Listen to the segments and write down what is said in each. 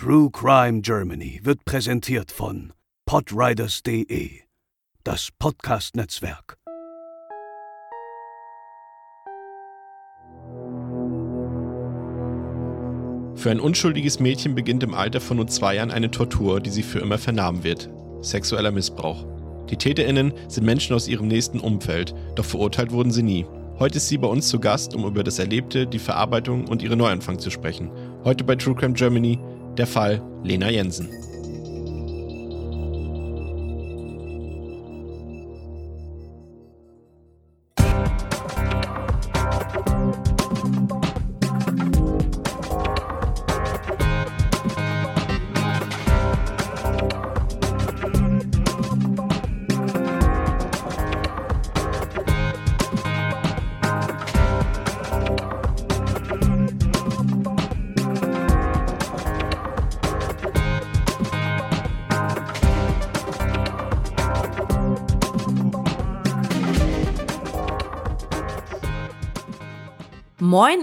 True Crime Germany wird präsentiert von podriders.de, das Podcast-Netzwerk. Für ein unschuldiges Mädchen beginnt im Alter von nur zwei Jahren eine Tortur, die sie für immer vernahmen wird. Sexueller Missbrauch. Die TäterInnen sind Menschen aus ihrem nächsten Umfeld, doch verurteilt wurden sie nie. Heute ist sie bei uns zu Gast, um über das Erlebte, die Verarbeitung und ihre Neuanfang zu sprechen. Heute bei True Crime Germany der Fall Lena Jensen.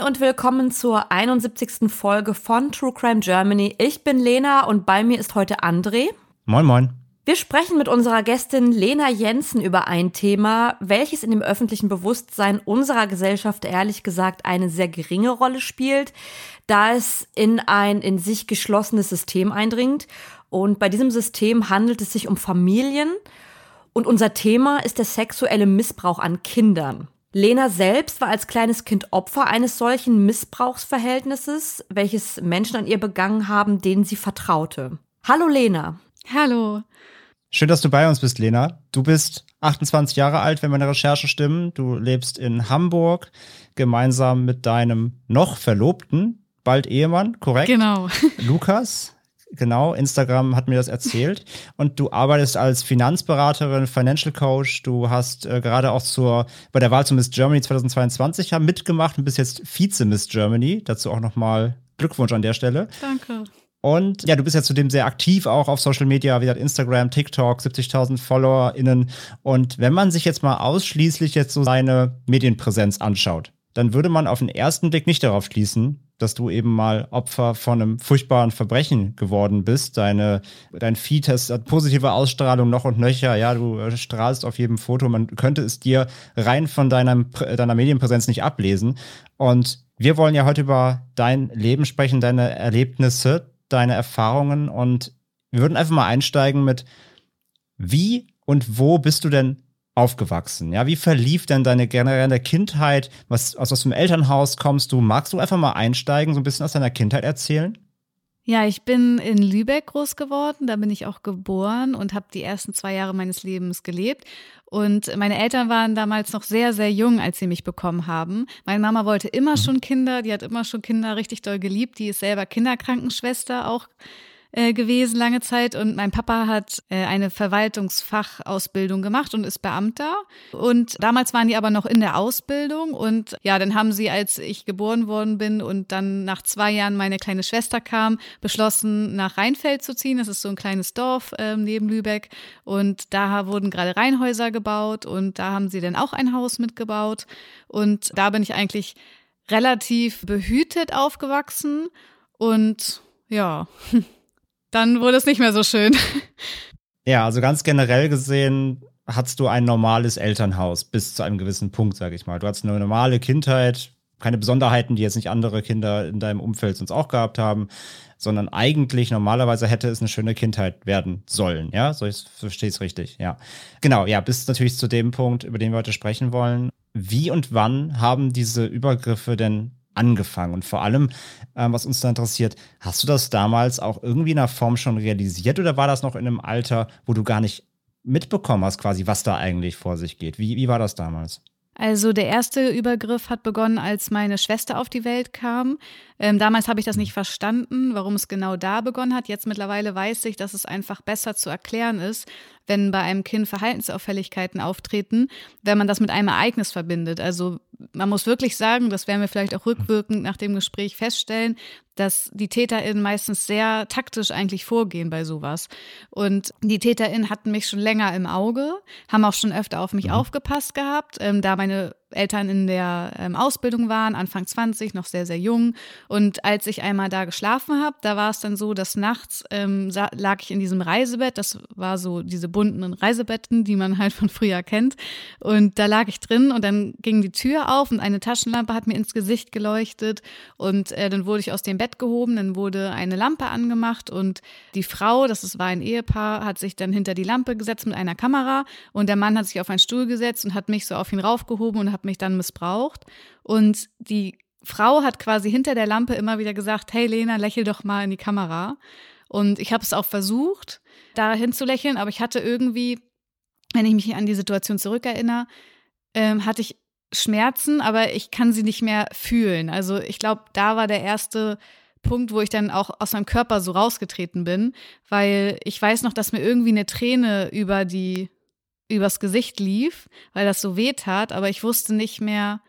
Und willkommen zur 71. Folge von True Crime Germany. Ich bin Lena und bei mir ist heute André. Moin, moin. Wir sprechen mit unserer Gästin Lena Jensen über ein Thema, welches in dem öffentlichen Bewusstsein unserer Gesellschaft ehrlich gesagt eine sehr geringe Rolle spielt, da es in ein in sich geschlossenes System eindringt. Und bei diesem System handelt es sich um Familien. Und unser Thema ist der sexuelle Missbrauch an Kindern. Lena selbst war als kleines Kind Opfer eines solchen Missbrauchsverhältnisses, welches Menschen an ihr begangen haben, denen sie vertraute. Hallo Lena. Hallo. Schön, dass du bei uns bist, Lena. Du bist 28 Jahre alt, wenn meine Recherchen stimmen. Du lebst in Hamburg gemeinsam mit deinem noch Verlobten, bald Ehemann, korrekt? Genau. Lukas. Genau, Instagram hat mir das erzählt. Und du arbeitest als Finanzberaterin, Financial Coach. Du hast äh, gerade auch zur, bei der Wahl zu Miss Germany 2022 ja mitgemacht und bist jetzt Vize-Miss Germany. Dazu auch nochmal Glückwunsch an der Stelle. Danke. Und ja, du bist ja zudem sehr aktiv auch auf Social Media, wie gesagt, Instagram, TikTok, 70.000 FollowerInnen. Und wenn man sich jetzt mal ausschließlich jetzt so seine Medienpräsenz anschaut, dann würde man auf den ersten Blick nicht darauf schließen, dass du eben mal Opfer von einem furchtbaren Verbrechen geworden bist. Deine, dein Feed hat positive Ausstrahlung noch und nöcher. Ja, du äh, strahlst auf jedem Foto. Man könnte es dir rein von deinem, deiner Medienpräsenz nicht ablesen. Und wir wollen ja heute über dein Leben sprechen, deine Erlebnisse, deine Erfahrungen. Und wir würden einfach mal einsteigen mit, wie und wo bist du denn aufgewachsen? Ja, wie verlief denn deine generelle Kindheit? Was, aus, aus dem Elternhaus kommst du? Magst du einfach mal einsteigen, so ein bisschen aus deiner Kindheit erzählen? Ja, ich bin in Lübeck groß geworden, da bin ich auch geboren und habe die ersten zwei Jahre meines Lebens gelebt. Und meine Eltern waren damals noch sehr, sehr jung, als sie mich bekommen haben. Meine Mama wollte immer mhm. schon Kinder, die hat immer schon Kinder richtig doll geliebt, die ist selber Kinderkrankenschwester auch äh, gewesen lange Zeit. Und mein Papa hat äh, eine Verwaltungsfachausbildung gemacht und ist Beamter. Und damals waren die aber noch in der Ausbildung. Und ja, dann haben sie, als ich geboren worden bin und dann nach zwei Jahren meine kleine Schwester kam, beschlossen, nach Rheinfeld zu ziehen. Das ist so ein kleines Dorf äh, neben Lübeck. Und da wurden gerade Reihenhäuser gebaut und da haben sie dann auch ein Haus mitgebaut. Und da bin ich eigentlich relativ behütet aufgewachsen. Und ja, dann wurde es nicht mehr so schön. Ja, also ganz generell gesehen hattest du ein normales Elternhaus bis zu einem gewissen Punkt, sag ich mal. Du hattest eine normale Kindheit, keine Besonderheiten, die jetzt nicht andere Kinder in deinem Umfeld sonst auch gehabt haben, sondern eigentlich normalerweise hätte es eine schöne Kindheit werden sollen. Ja, so ich verstehe es richtig. Ja, genau. Ja, bis natürlich zu dem Punkt, über den wir heute sprechen wollen. Wie und wann haben diese Übergriffe denn angefangen? Und vor allem, ähm, was uns da interessiert, hast du das damals auch irgendwie in einer Form schon realisiert oder war das noch in einem Alter, wo du gar nicht mitbekommen hast, quasi, was da eigentlich vor sich geht? Wie, wie war das damals? Also der erste Übergriff hat begonnen, als meine Schwester auf die Welt kam. Ähm, damals habe ich das nicht verstanden, warum es genau da begonnen hat. Jetzt mittlerweile weiß ich, dass es einfach besser zu erklären ist, wenn bei einem Kind Verhaltensauffälligkeiten auftreten, wenn man das mit einem Ereignis verbindet. Also man muss wirklich sagen, das werden wir vielleicht auch rückwirkend nach dem Gespräch feststellen, dass die TäterInnen meistens sehr taktisch eigentlich vorgehen bei sowas. Und die TäterInnen hatten mich schon länger im Auge, haben auch schon öfter auf mich mhm. aufgepasst gehabt, ähm, da meine Eltern in der ähm, Ausbildung waren, Anfang 20, noch sehr, sehr jung. Und als ich einmal da geschlafen habe, da war es dann so, dass nachts ähm, lag ich in diesem Reisebett. Das war so diese bunten Reisebetten, die man halt von früher kennt. Und da lag ich drin und dann ging die Tür auf und eine Taschenlampe hat mir ins Gesicht geleuchtet. Und äh, dann wurde ich aus dem Bett gehoben, dann wurde eine Lampe angemacht und die Frau, das war ein Ehepaar, hat sich dann hinter die Lampe gesetzt mit einer Kamera und der Mann hat sich auf einen Stuhl gesetzt und hat mich so auf ihn raufgehoben und hat mich dann missbraucht. Und die Frau hat quasi hinter der Lampe immer wieder gesagt, hey Lena, lächel doch mal in die Kamera. Und ich habe es auch versucht, da hinzulächeln, aber ich hatte irgendwie, wenn ich mich an die Situation zurückerinnere, ähm, hatte ich Schmerzen, aber ich kann sie nicht mehr fühlen. Also ich glaube, da war der erste Punkt, wo ich dann auch aus meinem Körper so rausgetreten bin, weil ich weiß noch, dass mir irgendwie eine Träne über die übers Gesicht lief, weil das so weh tat, aber ich wusste nicht mehr,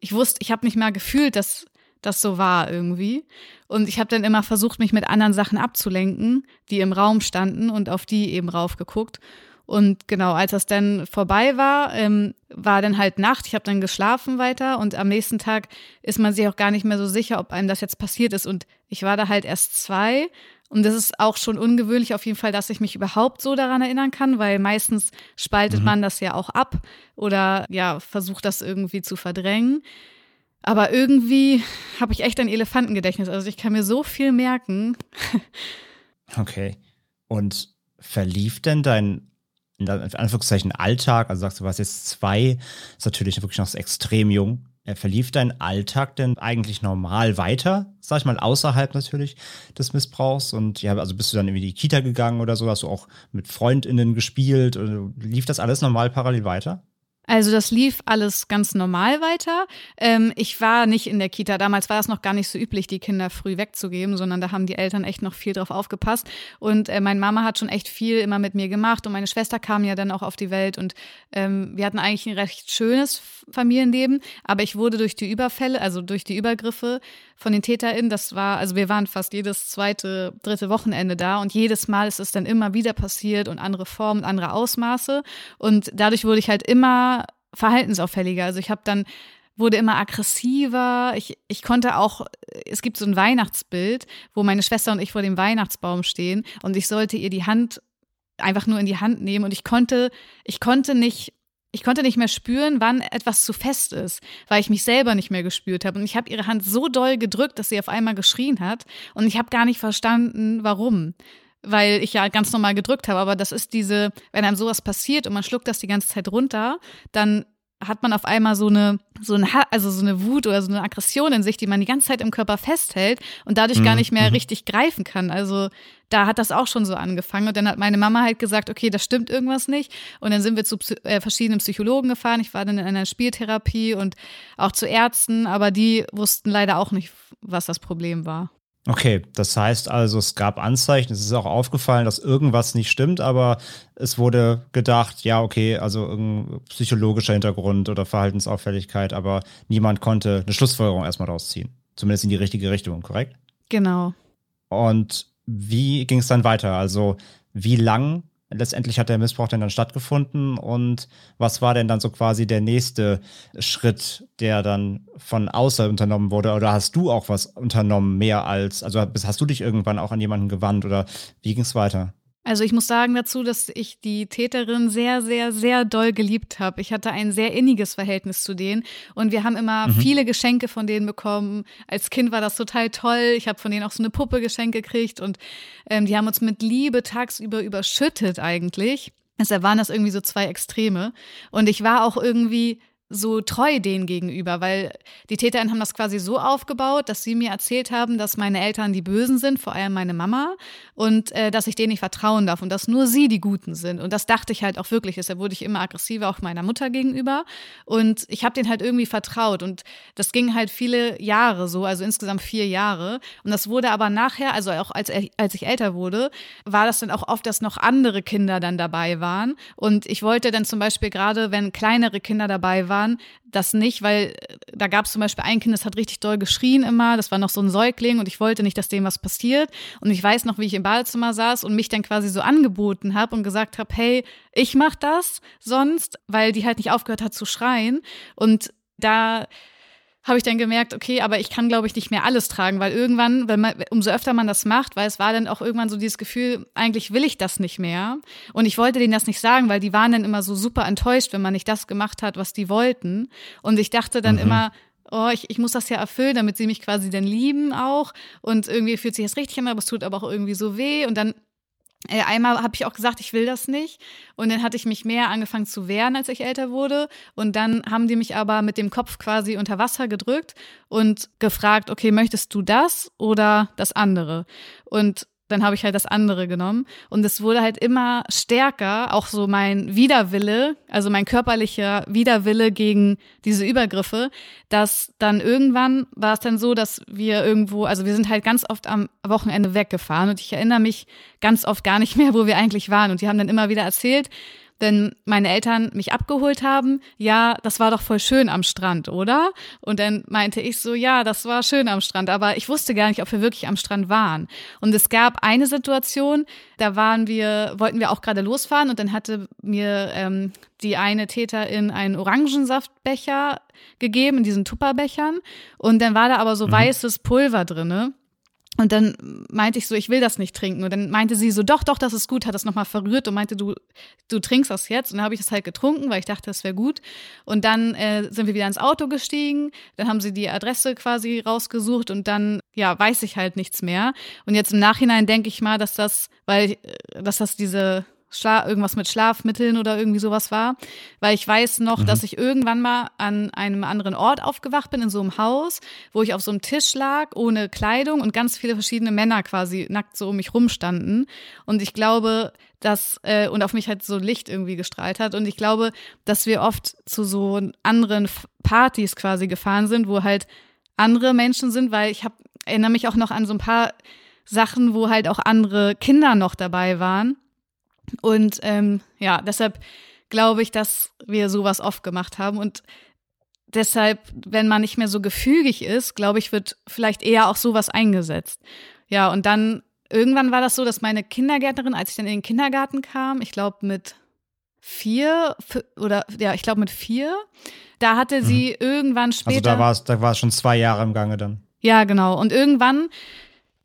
ich wusste, ich habe nicht mehr gefühlt, dass das so war irgendwie. Und ich habe dann immer versucht, mich mit anderen Sachen abzulenken, die im Raum standen und auf die eben raufgeguckt. Und genau, als das dann vorbei war, ähm, war dann halt Nacht. Ich habe dann geschlafen weiter und am nächsten Tag ist man sich auch gar nicht mehr so sicher, ob einem das jetzt passiert ist. Und ich war da halt erst zwei. Und das ist auch schon ungewöhnlich auf jeden Fall, dass ich mich überhaupt so daran erinnern kann, weil meistens spaltet mhm. man das ja auch ab oder ja, versucht das irgendwie zu verdrängen. Aber irgendwie habe ich echt ein Elefantengedächtnis. Also ich kann mir so viel merken. Okay. Und verlief denn dein in Anführungszeichen Alltag, also sagst du, warst jetzt zwei, ist natürlich wirklich noch extrem jung. Verlief dein Alltag denn eigentlich normal weiter, sag ich mal, außerhalb natürlich des Missbrauchs? Und ja, also bist du dann irgendwie in die Kita gegangen oder so? Hast du auch mit FreundInnen gespielt? Oder lief das alles normal parallel weiter? Also das lief alles ganz normal weiter. Ähm, ich war nicht in der Kita. Damals war es noch gar nicht so üblich, die Kinder früh wegzugeben, sondern da haben die Eltern echt noch viel drauf aufgepasst. Und äh, meine Mama hat schon echt viel immer mit mir gemacht. Und meine Schwester kam ja dann auch auf die Welt. Und ähm, wir hatten eigentlich ein recht schönes Familienleben. Aber ich wurde durch die Überfälle, also durch die Übergriffe von den TäterInnen, das war, also wir waren fast jedes zweite, dritte Wochenende da. Und jedes Mal ist es dann immer wieder passiert und andere Formen, andere Ausmaße. Und dadurch wurde ich halt immer verhaltensauffälliger. Also ich habe dann wurde immer aggressiver. Ich, ich konnte auch, es gibt so ein Weihnachtsbild, wo meine Schwester und ich vor dem Weihnachtsbaum stehen und ich sollte ihr die Hand einfach nur in die Hand nehmen und ich konnte, ich konnte nicht, ich konnte nicht mehr spüren, wann etwas zu fest ist, weil ich mich selber nicht mehr gespürt habe. Und ich habe ihre Hand so doll gedrückt, dass sie auf einmal geschrien hat und ich habe gar nicht verstanden, warum weil ich ja ganz normal gedrückt habe. Aber das ist diese, wenn einem sowas passiert und man schluckt das die ganze Zeit runter, dann hat man auf einmal so eine, so eine, also so eine Wut oder so eine Aggression in sich, die man die ganze Zeit im Körper festhält und dadurch mhm. gar nicht mehr mhm. richtig greifen kann. Also da hat das auch schon so angefangen. Und dann hat meine Mama halt gesagt, okay, das stimmt irgendwas nicht. Und dann sind wir zu äh, verschiedenen Psychologen gefahren. Ich war dann in einer Spieltherapie und auch zu Ärzten, aber die wussten leider auch nicht, was das Problem war. Okay, das heißt also, es gab Anzeichen, es ist auch aufgefallen, dass irgendwas nicht stimmt, aber es wurde gedacht, ja, okay, also irgendein psychologischer Hintergrund oder Verhaltensauffälligkeit, aber niemand konnte eine Schlussfolgerung erstmal daraus ziehen. Zumindest in die richtige Richtung, korrekt? Genau. Und wie ging es dann weiter? Also, wie lang letztendlich hat der Missbrauch denn dann stattgefunden und was war denn dann so quasi der nächste Schritt, der dann von außer unternommen wurde? Oder hast du auch was unternommen, mehr als, also hast du dich irgendwann auch an jemanden gewandt oder wie ging es weiter? Also ich muss sagen dazu, dass ich die Täterin sehr, sehr, sehr doll geliebt habe. Ich hatte ein sehr inniges Verhältnis zu denen und wir haben immer mhm. viele Geschenke von denen bekommen. Als Kind war das total toll. Ich habe von denen auch so eine Puppe geschenkt gekriegt und ähm, die haben uns mit Liebe tagsüber überschüttet eigentlich. Deshalb waren das irgendwie so zwei Extreme. Und ich war auch irgendwie so treu denen gegenüber, weil die Täterinnen haben das quasi so aufgebaut, dass sie mir erzählt haben, dass meine Eltern die Bösen sind, vor allem meine Mama, und äh, dass ich denen nicht vertrauen darf und dass nur sie die Guten sind. Und das dachte ich halt auch wirklich. Deshalb wurde ich immer aggressiver auch meiner Mutter gegenüber. Und ich habe denen halt irgendwie vertraut. Und das ging halt viele Jahre so, also insgesamt vier Jahre. Und das wurde aber nachher, also auch als, als ich älter wurde, war das dann auch oft, dass noch andere Kinder dann dabei waren. Und ich wollte dann zum Beispiel gerade, wenn kleinere Kinder dabei waren, waren, das nicht, weil äh, da gab es zum Beispiel ein Kind, das hat richtig doll geschrien immer, das war noch so ein Säugling und ich wollte nicht, dass dem was passiert. Und ich weiß noch, wie ich im Badezimmer saß und mich dann quasi so angeboten habe und gesagt habe, hey, ich mach das sonst, weil die halt nicht aufgehört hat zu schreien. Und da habe ich dann gemerkt, okay, aber ich kann, glaube ich, nicht mehr alles tragen, weil irgendwann, wenn man, umso öfter man das macht, weil es war dann auch irgendwann so dieses Gefühl, eigentlich will ich das nicht mehr. Und ich wollte denen das nicht sagen, weil die waren dann immer so super enttäuscht, wenn man nicht das gemacht hat, was die wollten. Und ich dachte dann mhm. immer, oh, ich, ich muss das ja erfüllen, damit sie mich quasi dann lieben auch. Und irgendwie fühlt sich das richtig an, aber es tut aber auch irgendwie so weh. Und dann einmal habe ich auch gesagt, ich will das nicht. Und dann hatte ich mich mehr angefangen zu wehren, als ich älter wurde. Und dann haben die mich aber mit dem Kopf quasi unter Wasser gedrückt und gefragt, okay, möchtest du das oder das andere? Und dann habe ich halt das andere genommen. Und es wurde halt immer stärker, auch so mein Widerwille, also mein körperlicher Widerwille gegen diese Übergriffe, dass dann irgendwann war es dann so, dass wir irgendwo, also wir sind halt ganz oft am Wochenende weggefahren und ich erinnere mich ganz oft gar nicht mehr, wo wir eigentlich waren. Und die haben dann immer wieder erzählt, wenn meine Eltern mich abgeholt haben, ja, das war doch voll schön am Strand, oder? Und dann meinte ich so, ja, das war schön am Strand, aber ich wusste gar nicht, ob wir wirklich am Strand waren. Und es gab eine Situation, da waren wir, wollten wir auch gerade losfahren und dann hatte mir ähm, die eine Täterin einen Orangensaftbecher gegeben in diesen Tupperbechern und dann war da aber so mhm. weißes Pulver drinne. Und dann meinte ich so, ich will das nicht trinken. Und dann meinte sie so, doch, doch, das ist gut, hat das nochmal verrührt und meinte, du, du trinkst das jetzt. Und dann habe ich das halt getrunken, weil ich dachte, das wäre gut. Und dann äh, sind wir wieder ins Auto gestiegen. Dann haben sie die Adresse quasi rausgesucht und dann, ja, weiß ich halt nichts mehr. Und jetzt im Nachhinein denke ich mal, dass das, weil, äh, dass das diese Schla irgendwas mit Schlafmitteln oder irgendwie sowas war, weil ich weiß noch, mhm. dass ich irgendwann mal an einem anderen Ort aufgewacht bin, in so einem Haus, wo ich auf so einem Tisch lag, ohne Kleidung und ganz viele verschiedene Männer quasi nackt so um mich rumstanden. Und ich glaube, dass, äh, und auf mich halt so Licht irgendwie gestrahlt hat. Und ich glaube, dass wir oft zu so anderen Partys quasi gefahren sind, wo halt andere Menschen sind, weil ich habe erinnere mich auch noch an so ein paar Sachen, wo halt auch andere Kinder noch dabei waren. Und ähm, ja, deshalb glaube ich, dass wir sowas oft gemacht haben. Und deshalb, wenn man nicht mehr so gefügig ist, glaube ich, wird vielleicht eher auch sowas eingesetzt. Ja, und dann irgendwann war das so, dass meine Kindergärtnerin, als ich dann in den Kindergarten kam, ich glaube mit vier oder ja, ich glaube mit vier, da hatte sie mhm. irgendwann später. Also da war es, da war es schon zwei Jahre im Gange dann. Ja, genau. Und irgendwann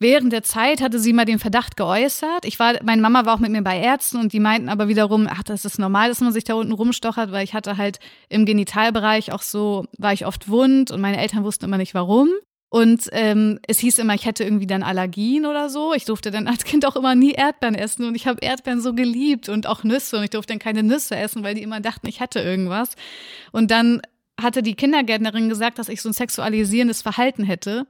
Während der Zeit hatte sie mal den Verdacht geäußert. Ich war, meine Mama war auch mit mir bei Ärzten und die meinten aber wiederum, ach, das ist normal, dass man sich da unten rumstochert, weil ich hatte halt im Genitalbereich auch so, war ich oft wund und meine Eltern wussten immer nicht warum. Und ähm, es hieß immer, ich hätte irgendwie dann Allergien oder so. Ich durfte dann als Kind auch immer nie Erdbeeren essen und ich habe Erdbeeren so geliebt und auch Nüsse und ich durfte dann keine Nüsse essen, weil die immer dachten, ich hätte irgendwas. Und dann hatte die Kindergärtnerin gesagt, dass ich so ein sexualisierendes Verhalten hätte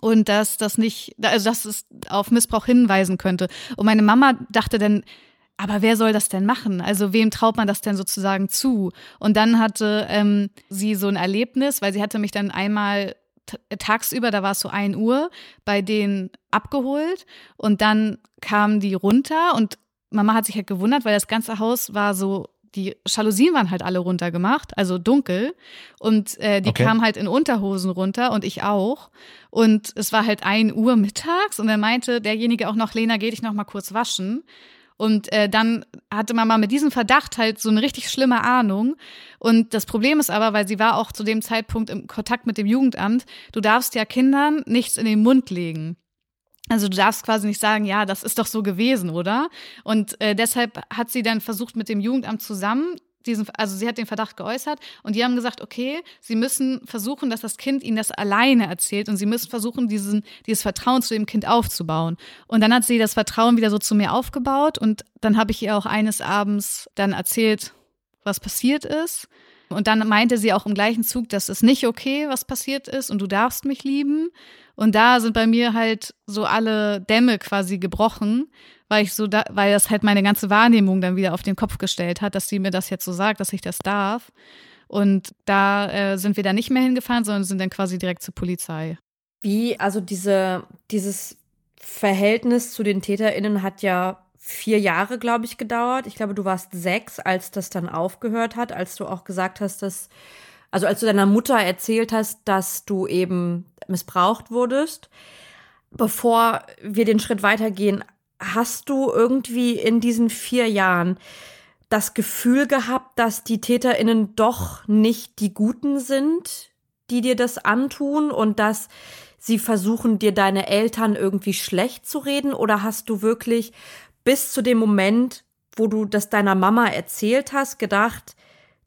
und dass das nicht, also dass es auf Missbrauch hinweisen könnte. Und meine Mama dachte dann, aber wer soll das denn machen? Also wem traut man das denn sozusagen zu? Und dann hatte ähm, sie so ein Erlebnis, weil sie hatte mich dann einmal tagsüber, da war es so ein Uhr, bei denen abgeholt und dann kamen die runter und Mama hat sich halt gewundert, weil das ganze Haus war so die Jalousien waren halt alle runtergemacht, also dunkel. Und äh, die okay. kamen halt in Unterhosen runter und ich auch. Und es war halt ein Uhr mittags und dann meinte derjenige auch noch, Lena, geh dich noch mal kurz waschen. Und äh, dann hatte Mama mit diesem Verdacht halt so eine richtig schlimme Ahnung. Und das Problem ist aber, weil sie war auch zu dem Zeitpunkt im Kontakt mit dem Jugendamt, du darfst ja Kindern nichts in den Mund legen. Also du darfst quasi nicht sagen, ja, das ist doch so gewesen, oder? Und äh, deshalb hat sie dann versucht, mit dem Jugendamt zusammen diesen, also sie hat den Verdacht geäußert und die haben gesagt, okay, sie müssen versuchen, dass das Kind ihnen das alleine erzählt und sie müssen versuchen, diesen, dieses Vertrauen zu dem Kind aufzubauen. Und dann hat sie das Vertrauen wieder so zu mir aufgebaut und dann habe ich ihr auch eines Abends dann erzählt, was passiert ist. Und dann meinte sie auch im gleichen Zug, dass es nicht okay, was passiert ist und du darfst mich lieben. Und da sind bei mir halt so alle Dämme quasi gebrochen, weil ich so da, weil das halt meine ganze Wahrnehmung dann wieder auf den Kopf gestellt hat, dass sie mir das jetzt so sagt, dass ich das darf. Und da äh, sind wir dann nicht mehr hingefahren, sondern sind dann quasi direkt zur Polizei. Wie, also diese, dieses Verhältnis zu den TäterInnen hat ja vier Jahre, glaube ich, gedauert. Ich glaube, du warst sechs, als das dann aufgehört hat, als du auch gesagt hast, dass, also als du deiner Mutter erzählt hast, dass du eben missbraucht wurdest. Bevor wir den Schritt weitergehen, hast du irgendwie in diesen vier Jahren das Gefühl gehabt, dass die TäterInnen doch nicht die Guten sind, die dir das antun und dass sie versuchen, dir deine Eltern irgendwie schlecht zu reden? Oder hast du wirklich bis zu dem Moment, wo du das deiner Mama erzählt hast, gedacht,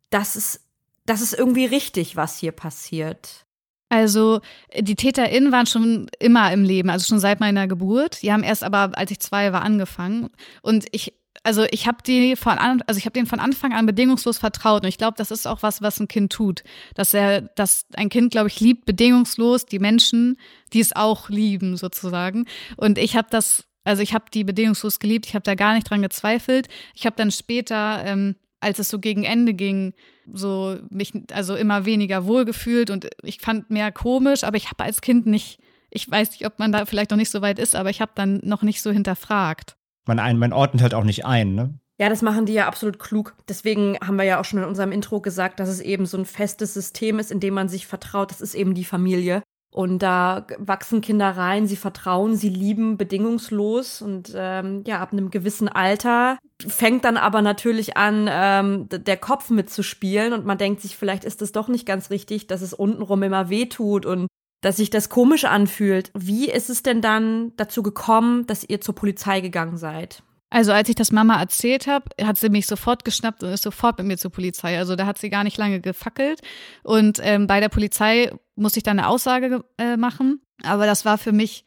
das ist, das ist irgendwie richtig, was hier passiert? Also die TäterInnen waren schon immer im Leben, also schon seit meiner Geburt. Die haben erst aber, als ich zwei war, angefangen. Und ich, also ich habe die von an, also ich habe denen von Anfang an bedingungslos vertraut. Und ich glaube, das ist auch was, was ein Kind tut. Dass er, dass ein Kind, glaube ich, liebt bedingungslos die Menschen, die es auch lieben, sozusagen. Und ich habe das also ich habe die bedingungslos geliebt, ich habe da gar nicht dran gezweifelt. Ich habe dann später, ähm, als es so gegen Ende ging, so mich also immer weniger wohlgefühlt und ich fand mehr komisch, aber ich habe als Kind nicht, ich weiß nicht, ob man da vielleicht noch nicht so weit ist, aber ich habe dann noch nicht so hinterfragt. Man, ein, man ordnet halt auch nicht ein, ne? Ja, das machen die ja absolut klug. Deswegen haben wir ja auch schon in unserem Intro gesagt, dass es eben so ein festes System ist, in dem man sich vertraut. Das ist eben die Familie. Und da wachsen Kinder rein, sie vertrauen, sie lieben bedingungslos und ähm, ja, ab einem gewissen Alter fängt dann aber natürlich an, ähm, der Kopf mitzuspielen und man denkt sich, vielleicht ist es doch nicht ganz richtig, dass es untenrum immer weh tut und dass sich das komisch anfühlt. Wie ist es denn dann dazu gekommen, dass ihr zur Polizei gegangen seid? Also als ich das Mama erzählt habe, hat sie mich sofort geschnappt und ist sofort mit mir zur Polizei. Also da hat sie gar nicht lange gefackelt. Und ähm, bei der Polizei musste ich dann eine Aussage äh, machen. Aber das war für mich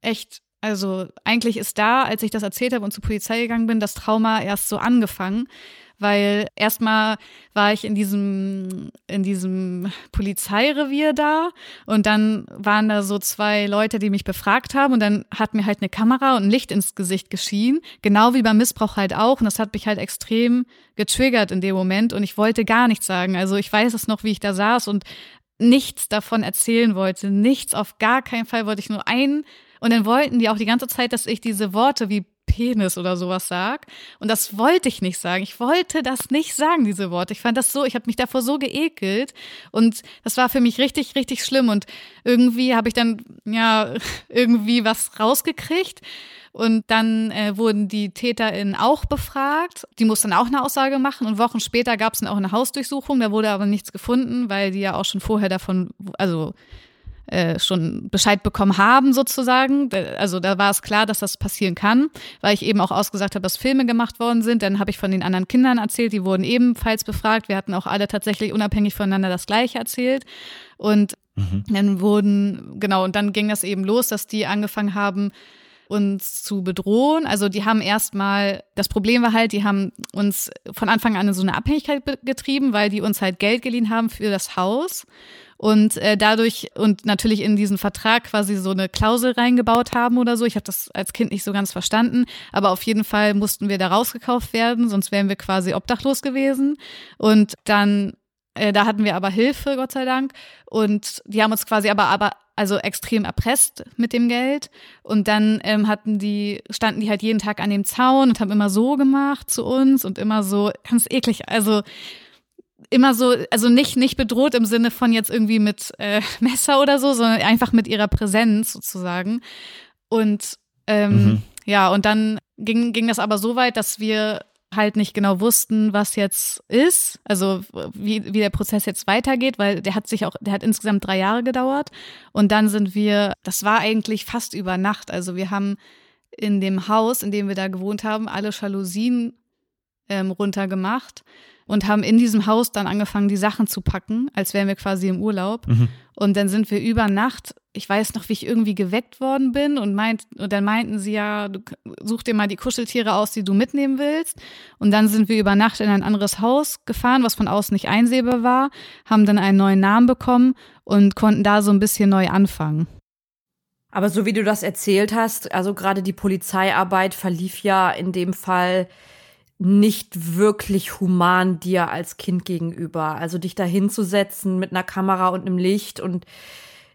echt, also eigentlich ist da, als ich das erzählt habe und zur Polizei gegangen bin, das Trauma erst so angefangen weil erstmal war ich in diesem, in diesem Polizeirevier da und dann waren da so zwei Leute, die mich befragt haben und dann hat mir halt eine Kamera und ein Licht ins Gesicht geschienen, genau wie beim Missbrauch halt auch und das hat mich halt extrem getriggert in dem Moment und ich wollte gar nichts sagen. Also ich weiß es noch, wie ich da saß und nichts davon erzählen wollte, nichts, auf gar keinen Fall wollte ich nur ein und dann wollten die auch die ganze Zeit, dass ich diese Worte wie Penis oder sowas sag. Und das wollte ich nicht sagen. Ich wollte das nicht sagen, diese Worte. Ich fand das so, ich habe mich davor so geekelt. Und das war für mich richtig, richtig schlimm. Und irgendwie habe ich dann, ja, irgendwie was rausgekriegt. Und dann äh, wurden die TäterInnen auch befragt. Die mussten auch eine Aussage machen. Und Wochen später gab es dann auch eine Hausdurchsuchung. Da wurde aber nichts gefunden, weil die ja auch schon vorher davon, also äh, schon Bescheid bekommen haben, sozusagen. Also da war es klar, dass das passieren kann, weil ich eben auch ausgesagt habe, dass Filme gemacht worden sind. Dann habe ich von den anderen Kindern erzählt, die wurden ebenfalls befragt. Wir hatten auch alle tatsächlich unabhängig voneinander das Gleiche erzählt. Und mhm. dann wurden, genau, und dann ging das eben los, dass die angefangen haben, uns zu bedrohen. Also die haben erstmal, das Problem war halt, die haben uns von Anfang an in so eine Abhängigkeit getrieben, weil die uns halt Geld geliehen haben für das Haus und äh, dadurch und natürlich in diesen Vertrag quasi so eine Klausel reingebaut haben oder so. Ich habe das als Kind nicht so ganz verstanden, aber auf jeden Fall mussten wir da rausgekauft werden, sonst wären wir quasi obdachlos gewesen. Und dann äh, da hatten wir aber Hilfe, Gott sei Dank. Und die haben uns quasi aber, aber also extrem erpresst mit dem Geld. Und dann ähm, hatten die, standen die halt jeden Tag an dem Zaun und haben immer so gemacht zu uns und immer so ganz eklig. Also immer so, also nicht, nicht bedroht im Sinne von jetzt irgendwie mit äh, Messer oder so, sondern einfach mit ihrer Präsenz sozusagen. Und ähm, mhm. ja, und dann ging, ging das aber so weit, dass wir halt nicht genau wussten, was jetzt ist, also wie, wie der Prozess jetzt weitergeht, weil der hat sich auch, der hat insgesamt drei Jahre gedauert. Und dann sind wir, das war eigentlich fast über Nacht. Also wir haben in dem Haus, in dem wir da gewohnt haben, alle Jalousien ähm, runtergemacht und haben in diesem Haus dann angefangen, die Sachen zu packen, als wären wir quasi im Urlaub. Mhm. Und dann sind wir über Nacht, ich weiß noch, wie ich irgendwie geweckt worden bin und meint, und dann meinten sie ja, du such dir mal die Kuscheltiere aus, die du mitnehmen willst. Und dann sind wir über Nacht in ein anderes Haus gefahren, was von außen nicht einsehbar war, haben dann einen neuen Namen bekommen und konnten da so ein bisschen neu anfangen. Aber so wie du das erzählt hast, also gerade die Polizeiarbeit verlief ja in dem Fall nicht wirklich human dir als Kind gegenüber. Also dich da hinzusetzen mit einer Kamera und einem Licht und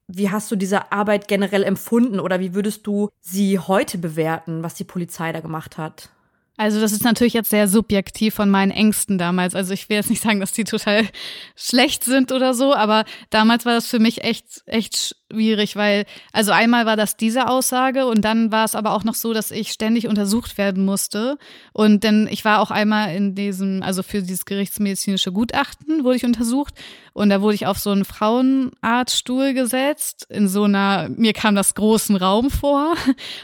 wie hast du diese Arbeit generell empfunden oder wie würdest du sie heute bewerten, was die Polizei da gemacht hat? Also das ist natürlich jetzt sehr subjektiv von meinen Ängsten damals. Also ich will jetzt nicht sagen, dass die total schlecht sind oder so, aber damals war das für mich echt, echt schwierig, weil, also einmal war das diese Aussage und dann war es aber auch noch so, dass ich ständig untersucht werden musste. Und denn ich war auch einmal in diesem, also für dieses gerichtsmedizinische Gutachten wurde ich untersucht und da wurde ich auf so einen Frauenarztstuhl gesetzt, in so einer, mir kam das großen Raum vor.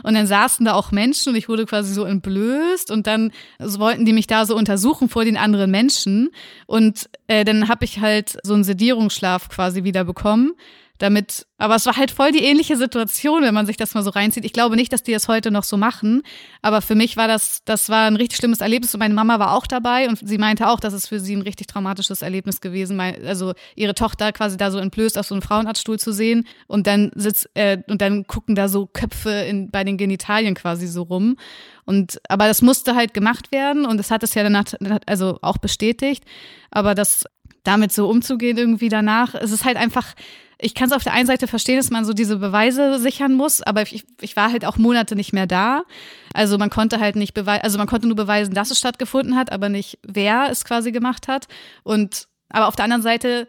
Und dann saßen da auch Menschen und ich wurde quasi so entblößt und dann wollten die mich da so untersuchen vor den anderen Menschen. Und äh, dann habe ich halt so einen Sedierungsschlaf quasi wieder bekommen damit, aber es war halt voll die ähnliche Situation, wenn man sich das mal so reinzieht. Ich glaube nicht, dass die das heute noch so machen, aber für mich war das, das war ein richtig schlimmes Erlebnis und meine Mama war auch dabei und sie meinte auch, dass es für sie ein richtig traumatisches Erlebnis gewesen, also ihre Tochter quasi da so entblößt auf so einem Frauenarztstuhl zu sehen und dann sitzt, äh, und dann gucken da so Köpfe in, bei den Genitalien quasi so rum. Und, aber das musste halt gemacht werden und das hat es ja danach, also auch bestätigt. Aber das damit so umzugehen irgendwie danach, es ist halt einfach, ich kann es auf der einen Seite verstehen, dass man so diese Beweise sichern muss, aber ich, ich war halt auch Monate nicht mehr da. Also man konnte halt nicht beweisen, also man konnte nur beweisen, dass es stattgefunden hat, aber nicht, wer es quasi gemacht hat. Und aber auf der anderen Seite,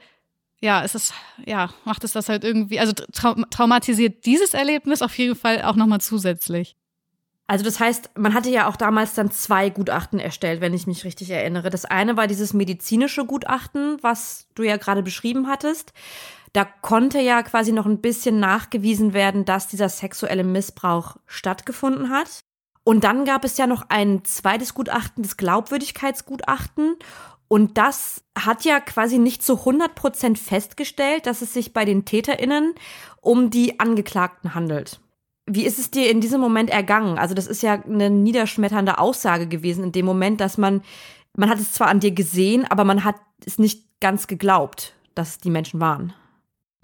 ja, es ist, ja, macht es das halt irgendwie, also trau traumatisiert dieses Erlebnis auf jeden Fall auch nochmal zusätzlich. Also das heißt, man hatte ja auch damals dann zwei Gutachten erstellt, wenn ich mich richtig erinnere. Das eine war dieses medizinische Gutachten, was du ja gerade beschrieben hattest. Da konnte ja quasi noch ein bisschen nachgewiesen werden, dass dieser sexuelle Missbrauch stattgefunden hat. Und dann gab es ja noch ein zweites Gutachten, das Glaubwürdigkeitsgutachten. Und das hat ja quasi nicht zu 100 Prozent festgestellt, dass es sich bei den TäterInnen um die Angeklagten handelt. Wie ist es dir in diesem Moment ergangen? Also das ist ja eine niederschmetternde Aussage gewesen in dem Moment, dass man, man hat es zwar an dir gesehen, aber man hat es nicht ganz geglaubt, dass es die Menschen waren.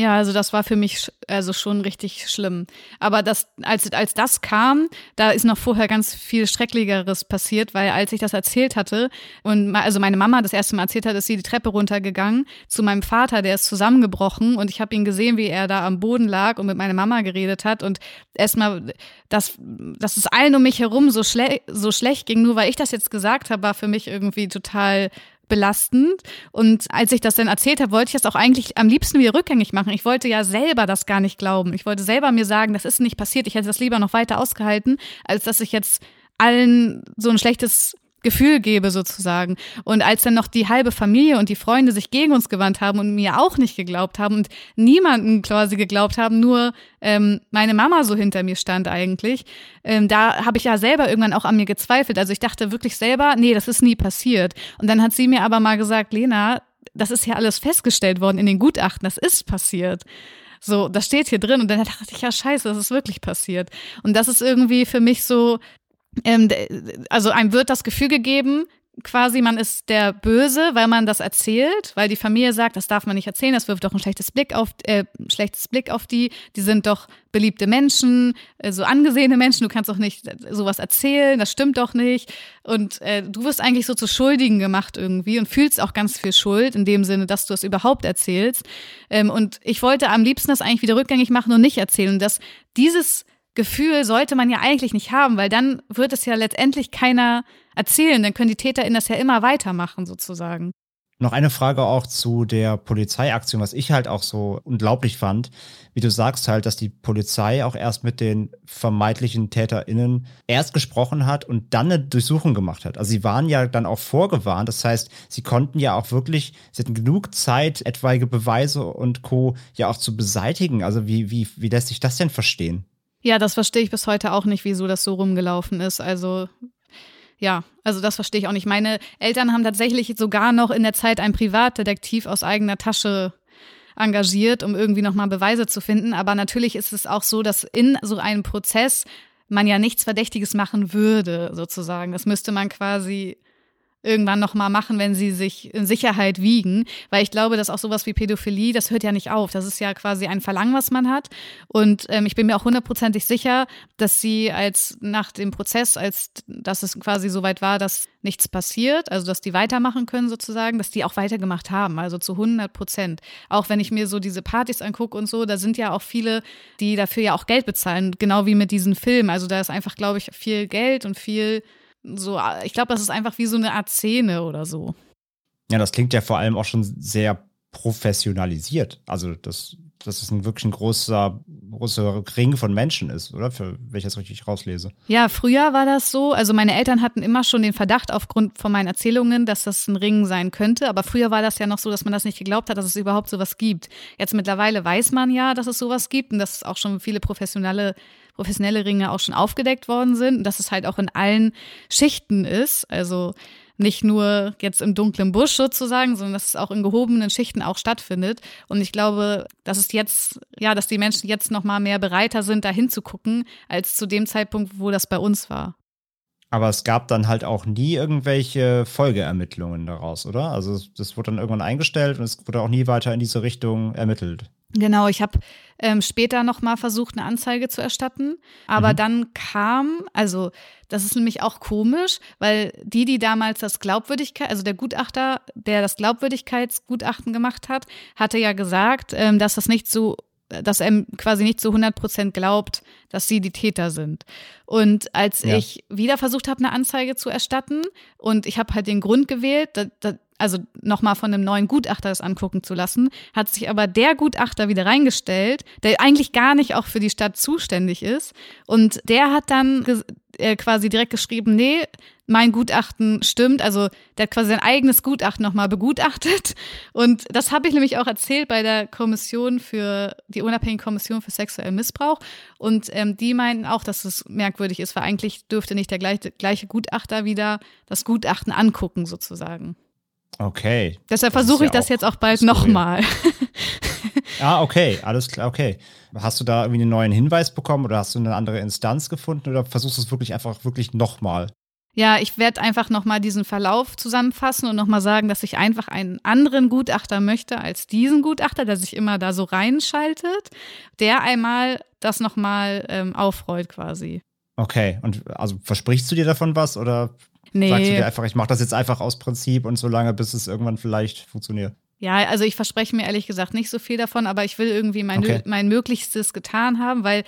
Ja, also das war für mich also schon richtig schlimm. Aber das, als, als das kam, da ist noch vorher ganz viel Schrecklicheres passiert, weil als ich das erzählt hatte und also meine Mama das erste Mal erzählt hat, ist sie die Treppe runtergegangen zu meinem Vater, der ist zusammengebrochen und ich habe ihn gesehen, wie er da am Boden lag und mit meiner Mama geredet hat und erstmal, dass, dass es allen um mich herum so, schle so schlecht ging, nur weil ich das jetzt gesagt habe, war für mich irgendwie total belastend. Und als ich das dann erzählt habe, wollte ich das auch eigentlich am liebsten wieder rückgängig machen. Ich wollte ja selber das gar nicht glauben. Ich wollte selber mir sagen, das ist nicht passiert. Ich hätte das lieber noch weiter ausgehalten, als dass ich jetzt allen so ein schlechtes Gefühl gebe sozusagen. Und als dann noch die halbe Familie und die Freunde sich gegen uns gewandt haben und mir auch nicht geglaubt haben und niemanden quasi geglaubt haben, nur ähm, meine Mama so hinter mir stand eigentlich, ähm, da habe ich ja selber irgendwann auch an mir gezweifelt. Also ich dachte wirklich selber, nee, das ist nie passiert. Und dann hat sie mir aber mal gesagt, Lena, das ist ja alles festgestellt worden in den Gutachten, das ist passiert. So, das steht hier drin. Und dann dachte ich, ja, scheiße, das ist wirklich passiert. Und das ist irgendwie für mich so also einem wird das Gefühl gegeben, quasi man ist der Böse, weil man das erzählt, weil die Familie sagt, das darf man nicht erzählen, das wirft doch ein schlechtes Blick auf, äh, schlechtes Blick auf die. Die sind doch beliebte Menschen, äh, so angesehene Menschen. Du kannst doch nicht sowas erzählen, das stimmt doch nicht. Und äh, du wirst eigentlich so zu Schuldigen gemacht irgendwie und fühlst auch ganz viel Schuld in dem Sinne, dass du es überhaupt erzählst. Ähm, und ich wollte am liebsten das eigentlich wieder rückgängig machen und nicht erzählen. Dass dieses Gefühl sollte man ja eigentlich nicht haben, weil dann wird es ja letztendlich keiner erzählen. Dann können die TäterInnen das ja immer weitermachen, sozusagen. Noch eine Frage auch zu der Polizeiaktion, was ich halt auch so unglaublich fand, wie du sagst halt, dass die Polizei auch erst mit den vermeintlichen TäterInnen erst gesprochen hat und dann eine Durchsuchung gemacht hat. Also sie waren ja dann auch vorgewarnt, das heißt, sie konnten ja auch wirklich, sie hatten genug Zeit, etwaige Beweise und Co. ja auch zu beseitigen. Also wie, wie, wie lässt sich das denn verstehen? Ja, das verstehe ich bis heute auch nicht, wieso das so rumgelaufen ist. Also ja, also das verstehe ich auch nicht. Meine Eltern haben tatsächlich sogar noch in der Zeit einen Privatdetektiv aus eigener Tasche engagiert, um irgendwie nochmal Beweise zu finden. Aber natürlich ist es auch so, dass in so einem Prozess man ja nichts Verdächtiges machen würde, sozusagen. Das müsste man quasi irgendwann noch mal machen, wenn sie sich in Sicherheit wiegen, weil ich glaube, dass auch sowas wie Pädophilie, das hört ja nicht auf. Das ist ja quasi ein Verlangen, was man hat. Und ähm, ich bin mir auch hundertprozentig sicher, dass sie als nach dem Prozess, als dass es quasi so weit war, dass nichts passiert, also dass die weitermachen können sozusagen, dass die auch weitergemacht haben, also zu 100 Prozent. Auch wenn ich mir so diese Partys angucke und so, da sind ja auch viele, die dafür ja auch Geld bezahlen, genau wie mit diesen Filmen. Also da ist einfach, glaube ich, viel Geld und viel so, ich glaube, das ist einfach wie so eine Art Szene oder so. Ja, das klingt ja vor allem auch schon sehr professionalisiert. Also das, dass es ein wirklich ein großer, großer Ring von Menschen ist, oder? Für, wenn ich das richtig rauslese. Ja, früher war das so. Also meine Eltern hatten immer schon den Verdacht aufgrund von meinen Erzählungen, dass das ein Ring sein könnte. Aber früher war das ja noch so, dass man das nicht geglaubt hat, dass es überhaupt sowas gibt. Jetzt mittlerweile weiß man ja, dass es sowas gibt und dass auch schon viele professionelle professionelle Ringe auch schon aufgedeckt worden sind und dass es halt auch in allen Schichten ist. Also nicht nur jetzt im dunklen Busch sozusagen, sondern dass es auch in gehobenen Schichten auch stattfindet. Und ich glaube, dass es jetzt, ja, dass die Menschen jetzt noch mal mehr bereiter sind, da hinzugucken, als zu dem Zeitpunkt, wo das bei uns war. Aber es gab dann halt auch nie irgendwelche Folgeermittlungen daraus, oder? Also das wurde dann irgendwann eingestellt und es wurde auch nie weiter in diese Richtung ermittelt. Genau, ich habe ähm, später noch mal versucht, eine Anzeige zu erstatten, aber mhm. dann kam, also das ist nämlich auch komisch, weil die, die damals das Glaubwürdigkeit, also der Gutachter, der das Glaubwürdigkeitsgutachten gemacht hat, hatte ja gesagt, ähm, dass das nicht so dass er quasi nicht zu 100 Prozent glaubt, dass sie die Täter sind. Und als ja. ich wieder versucht habe, eine Anzeige zu erstatten und ich habe halt den Grund gewählt, da, da, also nochmal von einem neuen Gutachter das angucken zu lassen, hat sich aber der Gutachter wieder reingestellt, der eigentlich gar nicht auch für die Stadt zuständig ist. Und der hat dann äh, quasi direkt geschrieben, nee, mein Gutachten stimmt. Also der hat quasi sein eigenes Gutachten nochmal begutachtet. Und das habe ich nämlich auch erzählt bei der Kommission für die unabhängige Kommission für sexuellen Missbrauch. Und ähm, die meinten auch, dass es merkwürdig ist, weil eigentlich dürfte nicht der gleiche, gleiche Gutachter wieder das Gutachten angucken, sozusagen. Okay. Deshalb versuche ich das jetzt auch bald nochmal. ah, okay, alles klar, okay. Hast du da irgendwie einen neuen Hinweis bekommen oder hast du eine andere Instanz gefunden oder versuchst du es wirklich einfach wirklich nochmal? Ja, ich werde einfach nochmal diesen Verlauf zusammenfassen und nochmal sagen, dass ich einfach einen anderen Gutachter möchte als diesen Gutachter, der sich immer da so reinschaltet, der einmal das nochmal ähm, aufrollt quasi. Okay, und also versprichst du dir davon was oder Nee. Sagst du dir einfach, ich mache das jetzt einfach aus Prinzip und so lange, bis es irgendwann vielleicht funktioniert? Ja, also ich verspreche mir ehrlich gesagt nicht so viel davon, aber ich will irgendwie mein, okay. mein Möglichstes getan haben, weil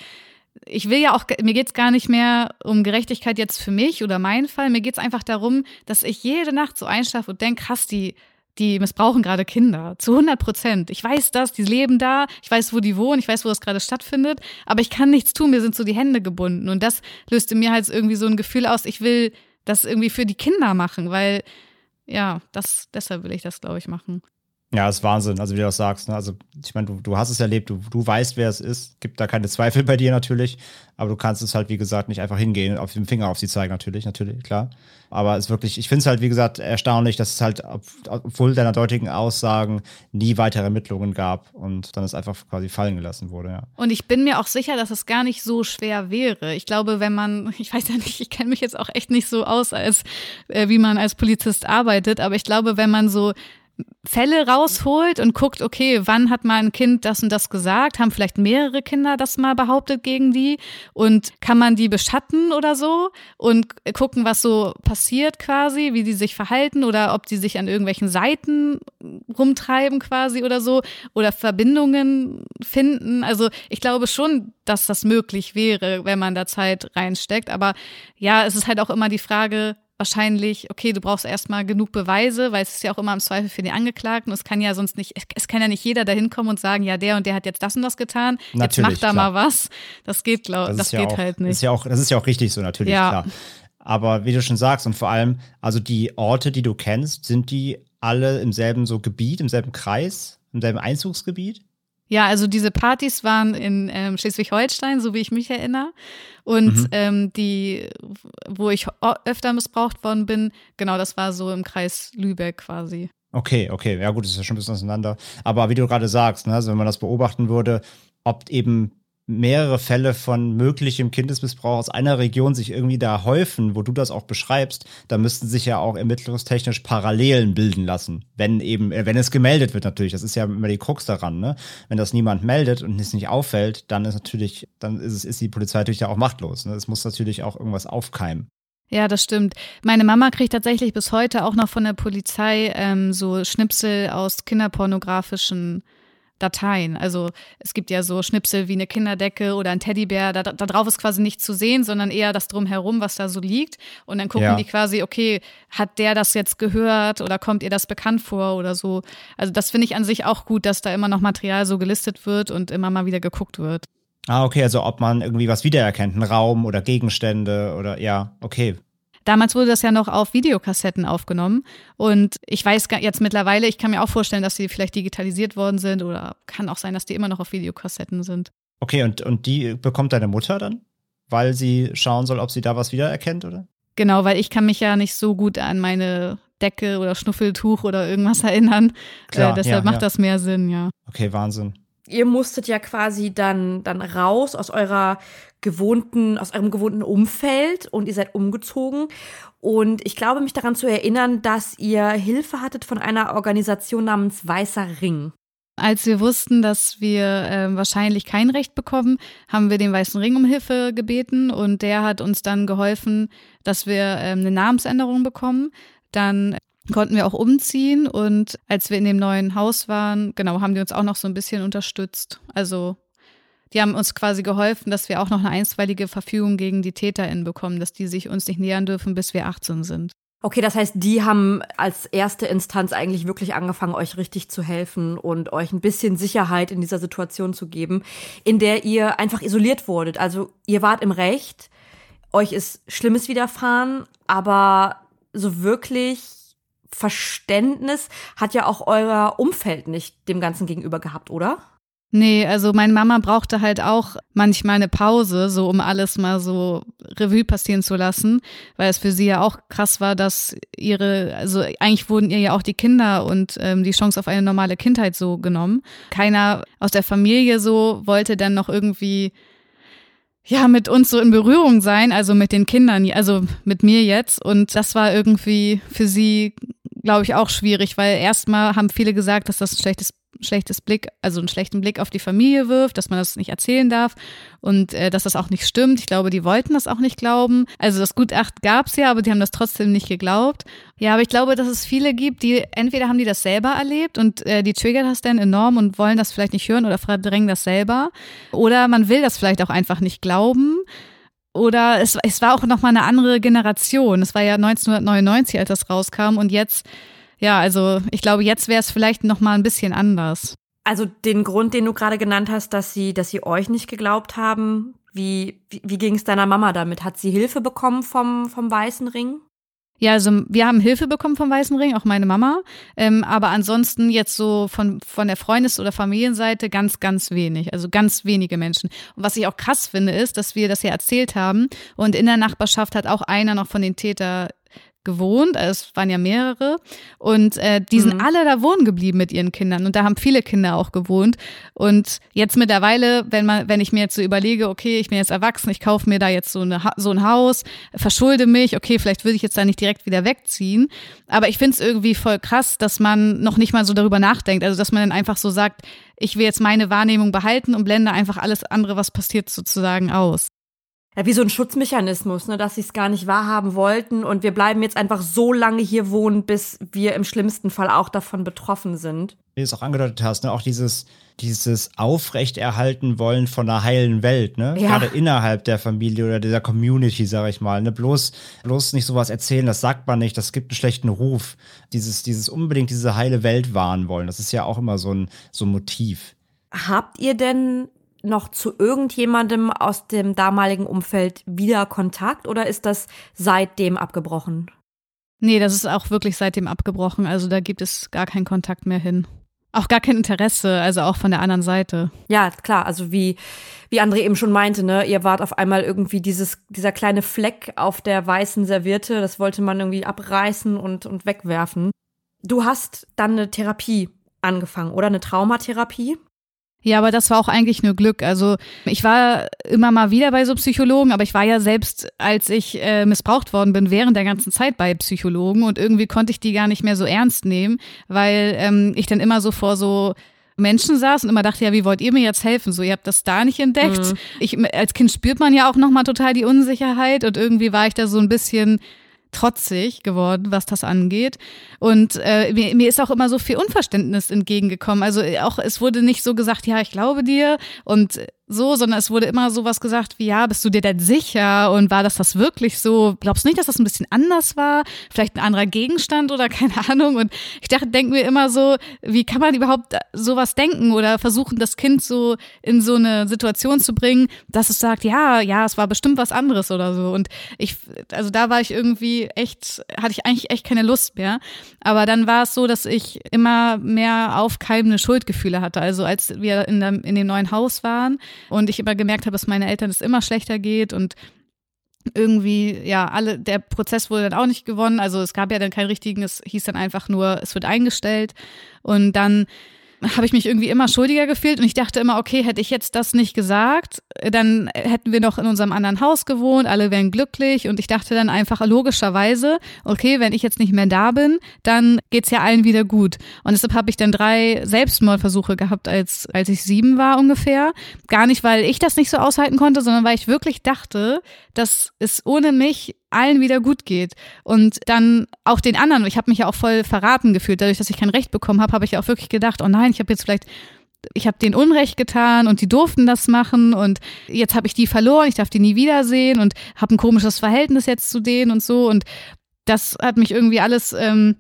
ich will ja auch, mir geht es gar nicht mehr um Gerechtigkeit jetzt für mich oder meinen Fall. Mir geht es einfach darum, dass ich jede Nacht so einschlafe und denke, krass, die, die missbrauchen gerade Kinder. Zu 100 Prozent. Ich weiß das, die leben da, ich weiß, wo die wohnen, ich weiß, wo das gerade stattfindet, aber ich kann nichts tun, mir sind so die Hände gebunden. Und das löst in mir halt irgendwie so ein Gefühl aus, ich will das irgendwie für die Kinder machen, weil ja, das, deshalb will ich das, glaube ich, machen. Ja, ist Wahnsinn, also wie du das sagst. Ne? Also, ich meine, du, du hast es erlebt, du, du weißt, wer es ist. Gibt da keine Zweifel bei dir natürlich. Aber du kannst es halt, wie gesagt, nicht einfach hingehen, auf den Finger auf sie zeigen, natürlich, natürlich, klar. Aber es ist wirklich, ich finde es halt, wie gesagt, erstaunlich, dass es halt, obwohl deiner deutigen Aussagen nie weitere Ermittlungen gab und dann es einfach quasi fallen gelassen wurde, ja. Und ich bin mir auch sicher, dass es gar nicht so schwer wäre. Ich glaube, wenn man, ich weiß ja nicht, ich kenne mich jetzt auch echt nicht so aus, als äh, wie man als Polizist arbeitet, aber ich glaube, wenn man so Fälle rausholt und guckt, okay, wann hat mal ein Kind das und das gesagt? Haben vielleicht mehrere Kinder das mal behauptet gegen die? Und kann man die beschatten oder so? Und gucken, was so passiert quasi, wie die sich verhalten oder ob die sich an irgendwelchen Seiten rumtreiben quasi oder so oder Verbindungen finden. Also ich glaube schon, dass das möglich wäre, wenn man da Zeit reinsteckt. Aber ja, es ist halt auch immer die Frage, wahrscheinlich, okay, du brauchst erstmal genug Beweise, weil es ist ja auch immer im Zweifel für die Angeklagten. Es kann ja sonst nicht, es kann ja nicht jeder da hinkommen und sagen, ja, der und der hat jetzt das und das getan, natürlich, jetzt mach da klar. mal was. Das geht, glaube das, das geht ja auch, halt nicht. Das ist, ja auch, das ist ja auch richtig so, natürlich, ja. klar. Aber wie du schon sagst, und vor allem, also die Orte, die du kennst, sind die alle im selben so Gebiet, im selben Kreis, im selben Einzugsgebiet? Ja, also diese Partys waren in ähm, Schleswig-Holstein, so wie ich mich erinnere. Und mhm. ähm, die, wo ich öfter missbraucht worden bin, genau, das war so im Kreis Lübeck quasi. Okay, okay, ja gut, das ist ja schon ein bisschen auseinander. Aber wie du gerade sagst, ne, also wenn man das beobachten würde, ob eben mehrere Fälle von möglichem Kindesmissbrauch aus einer Region sich irgendwie da häufen, wo du das auch beschreibst, da müssten sich ja auch ermittlungstechnisch Parallelen bilden lassen. Wenn eben, äh, wenn es gemeldet wird natürlich, das ist ja immer die Krux daran, ne? Wenn das niemand meldet und es nicht auffällt, dann ist natürlich, dann ist es, ist die Polizei natürlich ja auch machtlos. Ne? Es muss natürlich auch irgendwas aufkeimen. Ja, das stimmt. Meine Mama kriegt tatsächlich bis heute auch noch von der Polizei ähm, so Schnipsel aus kinderpornografischen Dateien. Also es gibt ja so Schnipsel wie eine Kinderdecke oder ein Teddybär. Da, da drauf ist quasi nicht zu sehen, sondern eher das drumherum, was da so liegt. Und dann gucken Ja. die quasi, okay, hat der das jetzt gehört oder kommt ihr das bekannt vor oder so. Also das finde ich an sich auch gut, dass da immer noch Material so gelistet wird und immer mal wieder geguckt wird. Ah, okay, also ob man irgendwie was wiedererkennt, einen Raum oder Gegenstände oder ja, okay. Damals wurde das ja noch auf Videokassetten aufgenommen. Und ich weiß jetzt mittlerweile, ich kann mir auch vorstellen, dass die vielleicht digitalisiert worden sind oder kann auch sein, dass die immer noch auf Videokassetten sind. Okay, und, und die bekommt deine Mutter dann? Weil sie schauen soll, ob sie da was wiedererkennt, oder? Genau, weil ich kann mich ja nicht so gut an meine Decke oder Schnuffeltuch oder irgendwas erinnern. Klar, äh, deshalb ja, macht ja. das mehr Sinn, ja. Okay, Wahnsinn. Ihr musstet ja quasi dann, dann raus aus eurer gewohnten, aus eurem gewohnten Umfeld und ihr seid umgezogen. Und ich glaube, mich daran zu erinnern, dass ihr Hilfe hattet von einer Organisation namens Weißer Ring. Als wir wussten, dass wir ähm, wahrscheinlich kein Recht bekommen, haben wir den Weißen Ring um Hilfe gebeten und der hat uns dann geholfen, dass wir ähm, eine Namensänderung bekommen. Dann konnten wir auch umziehen und als wir in dem neuen Haus waren, genau, haben die uns auch noch so ein bisschen unterstützt. Also die haben uns quasi geholfen, dass wir auch noch eine einstweilige Verfügung gegen die TäterInnen bekommen, dass die sich uns nicht nähern dürfen, bis wir 18 sind. Okay, das heißt, die haben als erste Instanz eigentlich wirklich angefangen, euch richtig zu helfen und euch ein bisschen Sicherheit in dieser Situation zu geben, in der ihr einfach isoliert wurdet. Also ihr wart im Recht, euch ist Schlimmes widerfahren, aber so wirklich Verständnis hat ja auch euer Umfeld nicht dem Ganzen gegenüber gehabt, oder? Nee, also meine Mama brauchte halt auch manchmal eine Pause, so um alles mal so Revue passieren zu lassen, weil es für sie ja auch krass war, dass ihre, also eigentlich wurden ihr ja auch die Kinder und ähm, die Chance auf eine normale Kindheit so genommen. Keiner aus der Familie so wollte dann noch irgendwie ja, mit uns so in Berührung sein, also mit den Kindern, also mit mir jetzt. Und das war irgendwie für sie, glaube ich, auch schwierig, weil erstmal haben viele gesagt, dass das ein schlechtes schlechtes Blick, also einen schlechten Blick auf die Familie wirft, dass man das nicht erzählen darf und äh, dass das auch nicht stimmt. Ich glaube, die wollten das auch nicht glauben. Also das Gutachten gab es ja, aber die haben das trotzdem nicht geglaubt. Ja, aber ich glaube, dass es viele gibt, die entweder haben die das selber erlebt und äh, die triggert das dann enorm und wollen das vielleicht nicht hören oder verdrängen das selber. Oder man will das vielleicht auch einfach nicht glauben. Oder es, es war auch nochmal eine andere Generation. Es war ja 1999, als das rauskam und jetzt ja, also ich glaube, jetzt wäre es vielleicht noch mal ein bisschen anders. Also den Grund, den du gerade genannt hast, dass sie, dass sie euch nicht geglaubt haben, wie, wie, wie ging es deiner Mama damit? Hat sie Hilfe bekommen vom, vom Weißen Ring? Ja, also wir haben Hilfe bekommen vom Weißen Ring, auch meine Mama. Ähm, aber ansonsten jetzt so von, von der Freundes- oder Familienseite ganz, ganz wenig. Also ganz wenige Menschen. Und was ich auch krass finde, ist, dass wir das ja erzählt haben. Und in der Nachbarschaft hat auch einer noch von den Täter gewohnt, also es waren ja mehrere. Und äh, die sind Mhm. alle da wohnen geblieben mit ihren Kindern. Und da haben viele Kinder auch gewohnt. Und jetzt mittlerweile, wenn man, wenn ich mir jetzt so überlege, okay, ich bin jetzt erwachsen, ich kaufe mir da jetzt so, eine, so ein Haus, verschulde mich, okay, vielleicht würde ich jetzt da nicht direkt wieder wegziehen, aber ich finde es irgendwie voll krass, dass man noch nicht mal so darüber nachdenkt, also dass man dann einfach so sagt, ich will jetzt meine Wahrnehmung behalten und blende einfach alles andere, was passiert, sozusagen aus. Ja, wie so ein Schutzmechanismus, ne, dass sie es gar nicht wahrhaben wollten und wir bleiben jetzt einfach so lange hier wohnen, bis wir im schlimmsten Fall auch davon betroffen sind. Wie du es auch angedeutet hast, ne? auch dieses, dieses Aufrechterhalten wollen von einer heilen Welt, ne? Ja. Gerade innerhalb der Familie oder dieser Community, sag ich mal. Ne? Bloß, bloß nicht sowas erzählen, das sagt man nicht, das gibt einen schlechten Ruf. Dieses, dieses unbedingt diese heile Welt wahren wollen, das ist ja auch immer so ein, so ein Motiv. Habt ihr denn noch zu irgendjemandem aus dem damaligen Umfeld wieder Kontakt oder ist das seitdem abgebrochen? Nee, das ist auch wirklich seitdem abgebrochen. Also da gibt es gar keinen Kontakt mehr hin. Auch gar kein Interesse, also auch von der anderen Seite. Ja, klar, also wie, wie André eben schon meinte, ne, ihr wart auf einmal irgendwie dieses, dieser kleine Fleck auf der weißen Serviette, das wollte man irgendwie abreißen und, und wegwerfen. Du hast dann eine Therapie angefangen, oder? Eine Traumatherapie? Ja, aber das war auch eigentlich nur Glück. Also ich war immer mal wieder bei so Psychologen, aber ich war ja selbst, als ich äh, missbraucht worden bin, während der ganzen Zeit bei Psychologen und irgendwie konnte ich die gar nicht mehr so ernst nehmen, weil ähm, ich dann immer so vor so Menschen saß und immer dachte, ja, wie wollt ihr mir jetzt helfen? So, ihr habt das da nicht entdeckt. Mhm. Ich, als Kind spürt man ja auch nochmal total die Unsicherheit und irgendwie war ich da so ein bisschen trotzig geworden, was das angeht. Und äh, mir, mir ist auch immer so viel Unverständnis entgegengekommen. Also auch es wurde nicht so gesagt, ja, ich glaube dir und so, sondern es wurde immer sowas gesagt wie, ja, bist du dir denn sicher und war das das wirklich so? Glaubst du nicht, dass das ein bisschen anders war? Vielleicht ein anderer Gegenstand oder keine Ahnung? Und ich dachte, denken wir immer so, wie kann man überhaupt sowas denken oder versuchen, das Kind so in so eine Situation zu bringen, dass es sagt, ja, ja, es war bestimmt was anderes oder so. Und ich, also da war ich irgendwie echt, hatte ich eigentlich echt keine Lust mehr. Aber dann war es so, dass ich immer mehr aufkeimende Schuldgefühle hatte. Also als wir in, dem, in dem neuen Haus waren, und ich immer gemerkt habe, dass meine Eltern es immer schlechter geht und irgendwie, ja, alle, der Prozess wurde dann auch nicht gewonnen. Also es gab ja dann keinen richtigen, es hieß dann einfach nur, es wird eingestellt. Und dann habe ich mich irgendwie immer schuldiger gefühlt und ich dachte immer, okay, hätte ich jetzt das nicht gesagt, dann hätten wir noch in unserem anderen Haus gewohnt, alle wären glücklich und ich dachte dann einfach logischerweise, okay, wenn ich jetzt nicht mehr da bin, dann geht's ja allen wieder gut. Und deshalb habe ich dann drei Selbstmordversuche gehabt, als, als ich sieben war ungefähr. Gar nicht, weil ich das nicht so aushalten konnte, sondern weil ich wirklich dachte, dass es ohne mich allen wieder gut geht. Und dann auch den anderen, ich habe mich ja auch voll verraten gefühlt, dadurch, dass ich kein Recht bekommen habe, habe ich auch wirklich gedacht, oh nein, ich habe jetzt vielleicht ich habe denen Unrecht getan und die durften das machen und jetzt habe ich die verloren, ich darf die nie wiedersehen und habe ein komisches Verhältnis jetzt zu denen und so. Und das hat mich irgendwie alles ähm,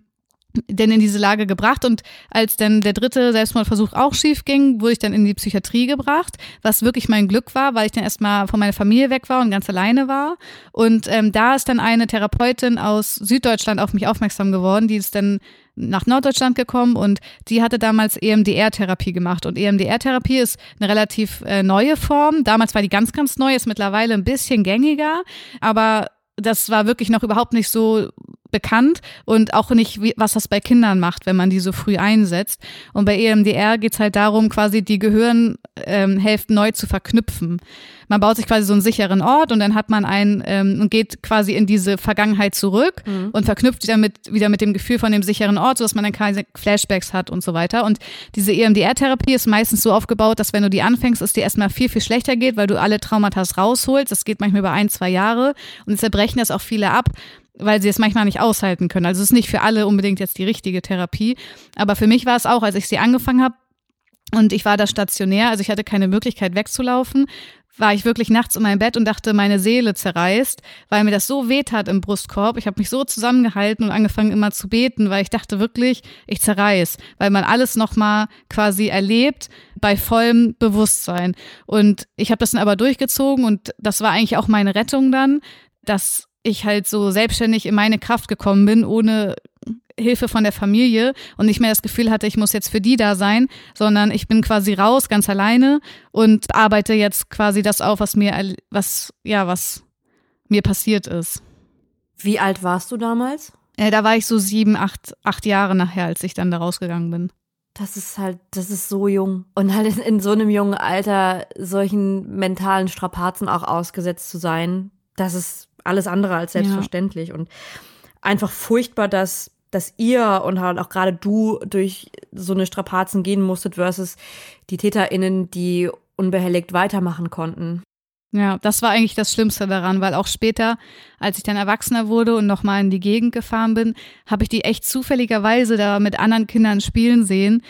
denn in diese Lage gebracht und als dann der dritte Selbstmordversuch auch schief ging, wurde ich dann in die Psychiatrie gebracht, was wirklich mein Glück war, weil ich dann erstmal von meiner Familie weg war und ganz alleine war und ähm, da ist dann eine Therapeutin aus Süddeutschland auf mich aufmerksam geworden, die ist dann nach Norddeutschland gekommen und die hatte damals EMDR-Therapie gemacht. Und EMDR-Therapie ist eine relativ äh, neue Form. Damals war die ganz, ganz neu, ist mittlerweile ein bisschen gängiger, aber das war wirklich noch überhaupt nicht so bekannt und auch nicht, wie, was das bei Kindern macht, wenn man die so früh einsetzt. Und bei EMDR geht's halt darum, quasi die Gehirnhälften ähm, neu zu verknüpfen. Man baut sich quasi so einen sicheren Ort und dann hat man einen ähm, und geht quasi in diese Vergangenheit zurück mhm. und verknüpft damit wieder mit dem Gefühl von dem sicheren Ort, sodass man dann keine Flashbacks hat und so weiter. Und diese EMDR-Therapie ist meistens so aufgebaut, dass wenn du die anfängst, es dir erstmal viel, viel schlechter geht, weil du alle Traumata rausholst. Das geht manchmal über ein, zwei Jahre und deshalb brechen das auch viele ab weil sie es manchmal nicht aushalten können. Also es ist nicht für alle unbedingt jetzt die richtige Therapie. Aber für mich war es auch, als ich sie angefangen habe und ich war da stationär, also ich hatte keine Möglichkeit wegzulaufen, war ich wirklich nachts in meinem Bett und dachte, meine Seele zerreißt, weil mir das so weh tat im Brustkorb. Ich habe mich so zusammengehalten und angefangen immer zu beten, weil ich dachte wirklich, ich zerreiß, weil man alles nochmal quasi erlebt bei vollem Bewusstsein. Und ich habe das dann aber durchgezogen und das war eigentlich auch meine Rettung dann, dass ich halt so selbstständig in meine Kraft gekommen bin, ohne Hilfe von der Familie und nicht mehr das Gefühl hatte, ich muss jetzt für die da sein, sondern ich bin quasi raus, ganz alleine und arbeite jetzt quasi das auf, was mir, was, ja, was mir passiert ist. Wie alt warst du damals? Äh, da war ich so sieben, acht, acht Jahre nachher, als ich dann da rausgegangen bin. Das ist halt, das ist so jung. Und halt in, in so einem jungen Alter solchen mentalen Strapazen auch ausgesetzt zu sein, das ist alles andere als selbstverständlich. Ja. Und einfach furchtbar, dass, dass ihr und halt auch gerade du durch so eine Strapazen gehen musstet versus die TäterInnen, die unbehelligt weitermachen konnten. Ja, das war eigentlich das Schlimmste daran, weil auch später, als ich dann erwachsener wurde und nochmal in die Gegend gefahren bin, habe ich die echt zufälligerweise da mit anderen Kindern spielen sehen.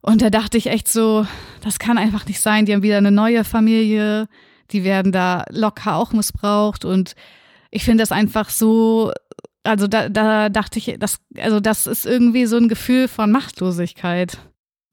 Und da dachte ich echt so, das kann einfach nicht sein. Die haben wieder eine neue Familie, die werden da locker auch missbraucht und ich finde das einfach so, also da, da dachte ich, das, also das ist irgendwie so ein Gefühl von Machtlosigkeit.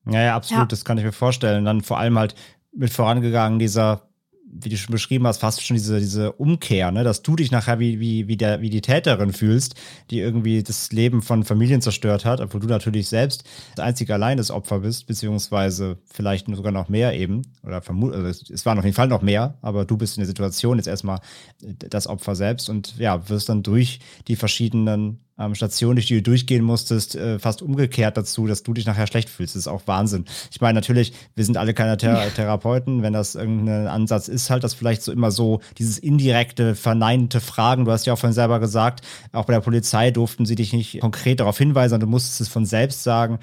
Ja, ja, absolut, ja. das kann ich mir vorstellen. Dann vor allem halt mit vorangegangen dieser wie du schon beschrieben hast, fast schon diese, diese Umkehr, ne? dass du dich nachher wie, wie, wie, der, wie die Täterin fühlst, die irgendwie das Leben von Familien zerstört hat, obwohl du natürlich selbst das einzige allein das Opfer bist, beziehungsweise vielleicht sogar noch mehr eben, oder vermut, also es waren auf jeden Fall noch mehr, aber du bist in der Situation jetzt erstmal das Opfer selbst und ja, wirst dann durch die verschiedenen ähm, Station, durch die du durchgehen musstest, äh, fast umgekehrt dazu, dass du dich nachher schlecht fühlst. Das ist auch Wahnsinn. Ich meine, natürlich, wir sind alle keine Thera Therapeuten. Wenn das irgendein Ansatz ist, halt, dass vielleicht so immer so dieses indirekte, verneinte Fragen, du hast ja auch von selber gesagt, auch bei der Polizei durften sie dich nicht konkret darauf hinweisen, du musstest es von selbst sagen.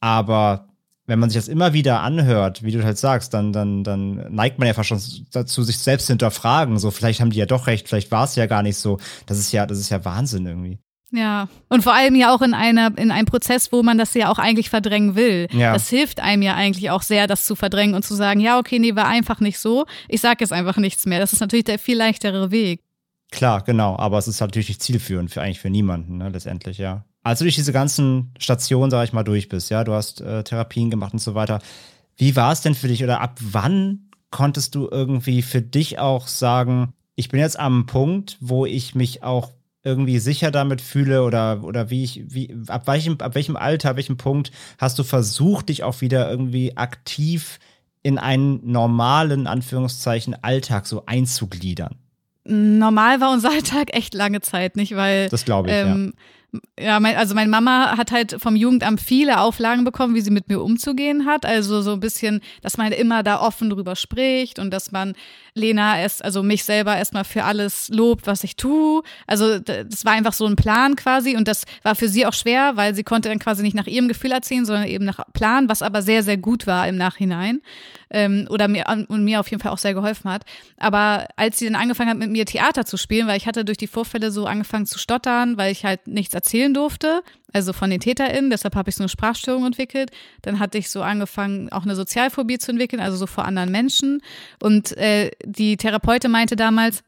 Aber wenn man sich das immer wieder anhört, wie du halt sagst, dann, dann, dann neigt man ja fast schon dazu, sich selbst zu hinterfragen. So, vielleicht haben die ja doch recht, vielleicht war es ja gar nicht so. Das ist ja, das ist ja Wahnsinn irgendwie. Ja, und vor allem ja auch in einer, in einem Prozess, wo man das ja auch eigentlich verdrängen will. Ja. Das hilft einem ja eigentlich auch sehr, das zu verdrängen und zu sagen, ja, okay, nee, war einfach nicht so. Ich sage jetzt einfach nichts mehr. Das ist natürlich der viel leichtere Weg. Klar, genau, aber es ist natürlich nicht zielführend für eigentlich für niemanden, ne, letztendlich, ja. Als du durch diese ganzen Stationen, sag ich mal, durch bist, ja, du hast äh, Therapien gemacht und so weiter. Wie war es denn für dich oder ab wann konntest du irgendwie für dich auch sagen, ich bin jetzt am Punkt, wo ich mich auch irgendwie sicher damit fühle oder, oder wie ich, wie, ab welchem, ab welchem Alter, ab welchem Punkt hast du versucht, dich auch wieder irgendwie aktiv in einen normalen, Anführungszeichen, Alltag so einzugliedern? Normal war unser Alltag echt lange Zeit, nicht? Weil Das glaube ich, ähm, ja, mein, also meine Mama hat halt vom Jugendamt viele Auflagen bekommen, wie sie mit mir umzugehen hat. Also so ein bisschen, dass man immer da offen drüber spricht und dass man Lena erst, also mich selber erstmal für alles lobt, was ich tue. Also das war einfach so ein Plan quasi und das war für sie auch schwer, weil sie konnte dann quasi nicht nach ihrem Gefühl erzählen, sondern eben nach Plan, was aber sehr, sehr gut war im Nachhinein ähm, oder mir und mir auf jeden Fall auch sehr geholfen hat. Aber als sie dann angefangen hat, mit mir Theater zu spielen, weil ich hatte durch die Vorfälle so angefangen zu stottern, weil ich halt nichts erzählen durfte, also von den TäterInnen, deshalb habe ich so eine Sprachstörung entwickelt. Dann hatte ich so angefangen, auch eine Sozialphobie zu entwickeln, also so vor anderen Menschen. Und äh, die Therapeutin meinte damals,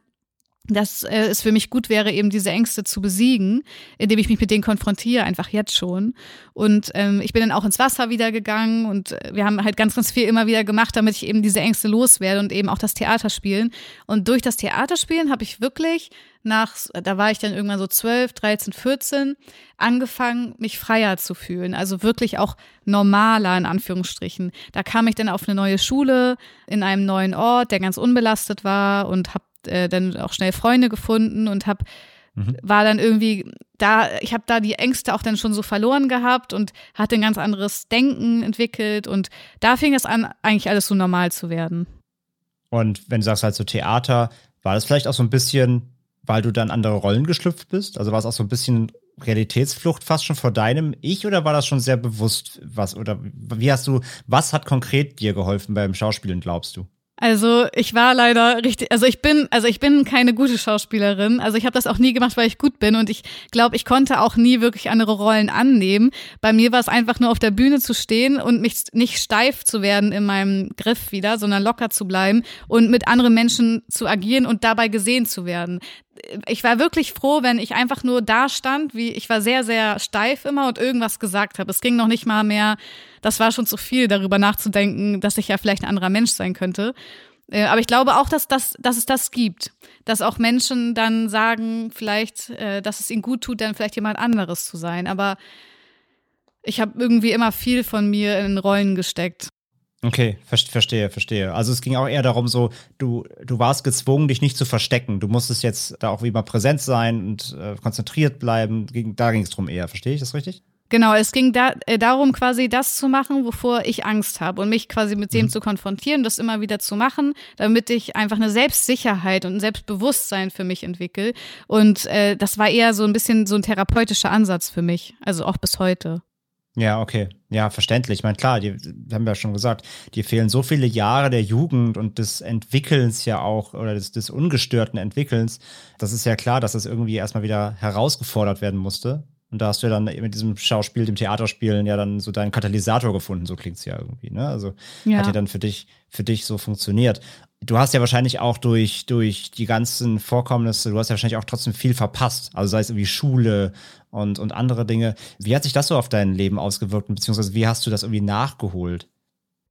dass äh, es für mich gut wäre, eben diese Ängste zu besiegen, indem ich mich mit denen konfrontiere, einfach jetzt schon. Und ähm, ich bin dann auch ins Wasser wieder gegangen und äh, wir haben halt ganz, ganz viel immer wieder gemacht, damit ich eben diese Ängste loswerde und eben auch das Theaterspielen. Und durch das Theaterspielen habe ich wirklich nach, da war ich dann irgendwann so 12, 13, 14, angefangen, mich freier zu fühlen. Also wirklich auch normaler in Anführungsstrichen. Da kam ich dann auf eine neue Schule in einem neuen Ort, der ganz unbelastet war und habe äh, dann auch schnell Freunde gefunden und habe Mhm. war dann irgendwie da, ich habe da die Ängste auch dann schon so verloren gehabt und hatte ein ganz anderes Denken entwickelt und da fing es an, eigentlich alles so normal zu werden. Und wenn du sagst halt so Theater, war das vielleicht auch so ein bisschen, weil du dann andere Rollen geschlüpft bist? Also war es auch so ein bisschen Realitätsflucht fast schon vor deinem Ich oder war das schon sehr bewusst was? Oder wie hast du, was hat konkret dir geholfen beim Schauspielen, glaubst du? Also ich war leider richtig, also ich bin, also ich bin keine gute Schauspielerin. Also ich habe das auch nie gemacht, weil ich gut bin und ich glaube, ich konnte auch nie wirklich andere Rollen annehmen. Bei mir war es einfach nur auf der Bühne zu stehen und mich nicht steif zu werden in meinem Griff wieder, sondern locker zu bleiben und mit anderen Menschen zu agieren und dabei gesehen zu werden ich war wirklich froh, wenn ich einfach nur da stand, wie ich war sehr, sehr steif immer und irgendwas gesagt habe. Es ging noch nicht mal mehr, das war schon zu viel, darüber nachzudenken, dass ich ja vielleicht ein anderer Mensch sein könnte. Äh, aber ich glaube auch, dass, das, dass es das gibt. Dass auch Menschen dann sagen, vielleicht, äh, dass es ihnen gut tut, dann vielleicht jemand anderes zu sein. Aber ich habe irgendwie immer viel von mir in Rollen gesteckt. Okay, verstehe, verstehe. Also es ging auch eher darum, so, du, du warst gezwungen, dich nicht zu verstecken. Du musstest jetzt da auch wie immer präsent sein und äh, konzentriert bleiben. Da ging es drum eher, verstehe ich das richtig? Genau, es ging da, äh, darum, quasi das zu machen, wovor ich Angst habe und mich quasi mit dem mhm. zu konfrontieren, das immer wieder zu machen, damit ich einfach eine Selbstsicherheit und ein Selbstbewusstsein für mich entwickle. Und äh, das war eher so ein bisschen so ein therapeutischer Ansatz für mich, also auch bis heute. Ja, okay. Ja, verständlich. Ich meine, klar, die, haben ja schon gesagt, dir fehlen so viele Jahre der Jugend und des Entwickelns ja auch oder des, des ungestörten Entwickelns. Das ist ja klar, dass das irgendwie erstmal wieder herausgefordert werden musste. Und da hast du ja dann mit diesem Schauspiel, dem Theaterspielen ja dann so deinen Katalysator gefunden, so klingt's ja irgendwie, ne? Also Ja. hat ja dann für dich, für dich so funktioniert. Du hast ja wahrscheinlich auch durch, durch die ganzen Vorkommnisse, du hast ja wahrscheinlich auch trotzdem viel verpasst. Also sei es irgendwie Schule und, und andere Dinge. Wie hat sich das so auf dein Leben ausgewirkt, beziehungsweise wie hast du das irgendwie nachgeholt?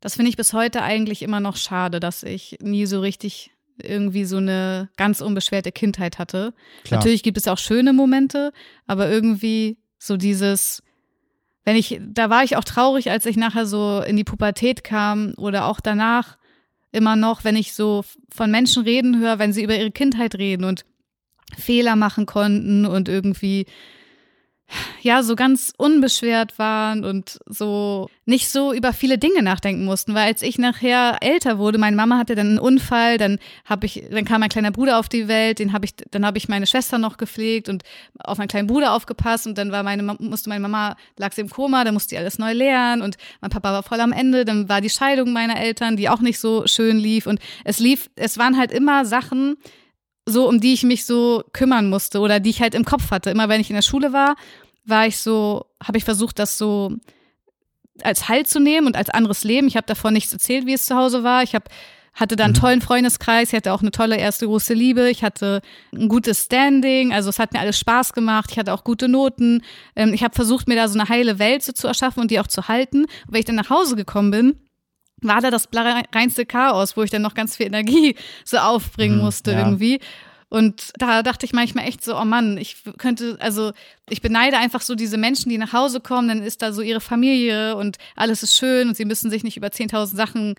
Das finde ich bis heute eigentlich immer noch schade, dass ich nie so richtig irgendwie so eine ganz unbeschwerte Kindheit hatte. Klar. Natürlich gibt es auch schöne Momente, aber irgendwie so dieses, wenn ich, da war ich auch traurig, als ich nachher so in die Pubertät kam oder auch danach immer noch, wenn ich so von Menschen reden höre, wenn sie über ihre Kindheit reden und Fehler machen konnten und irgendwie ja, so ganz unbeschwert waren und so nicht so über viele Dinge nachdenken mussten, weil als ich nachher älter wurde, meine Mama hatte dann einen Unfall, dann habe ich, dann kam mein kleiner Bruder auf die Welt, den habe ich, dann habe ich meine Schwester noch gepflegt und auf meinen kleinen Bruder aufgepasst und dann war meine, musste meine Mama, lag sie im Koma, dann musste sie alles neu lernen und mein Papa war voll am Ende, dann war die Scheidung meiner Eltern, die auch nicht so schön lief und es lief, es waren halt immer Sachen, so, um die ich mich so kümmern musste oder die ich halt im Kopf hatte. Immer wenn ich in der Schule war, war ich so, habe ich versucht, das so als Halt zu nehmen und als anderes Leben. Ich habe davon nichts erzählt, wie es zu Hause war. Ich habe hatte da einen mhm. tollen Freundeskreis, ich hatte auch eine tolle erste große Liebe, ich hatte ein gutes Standing, also es hat mir alles Spaß gemacht, ich hatte auch gute Noten. Ähm, ich habe versucht, mir da so eine heile Welt so zu erschaffen und die auch zu halten. Und wenn ich dann nach Hause gekommen bin, war da das reinste Chaos, wo ich dann noch ganz viel Energie so aufbringen mhm, musste ja. irgendwie. Und da dachte ich manchmal echt so, oh Mann, ich könnte, also ich beneide einfach so diese Menschen, die nach Hause kommen, dann ist da so ihre Familie und alles ist schön und sie müssen sich nicht über 10.000 Sachen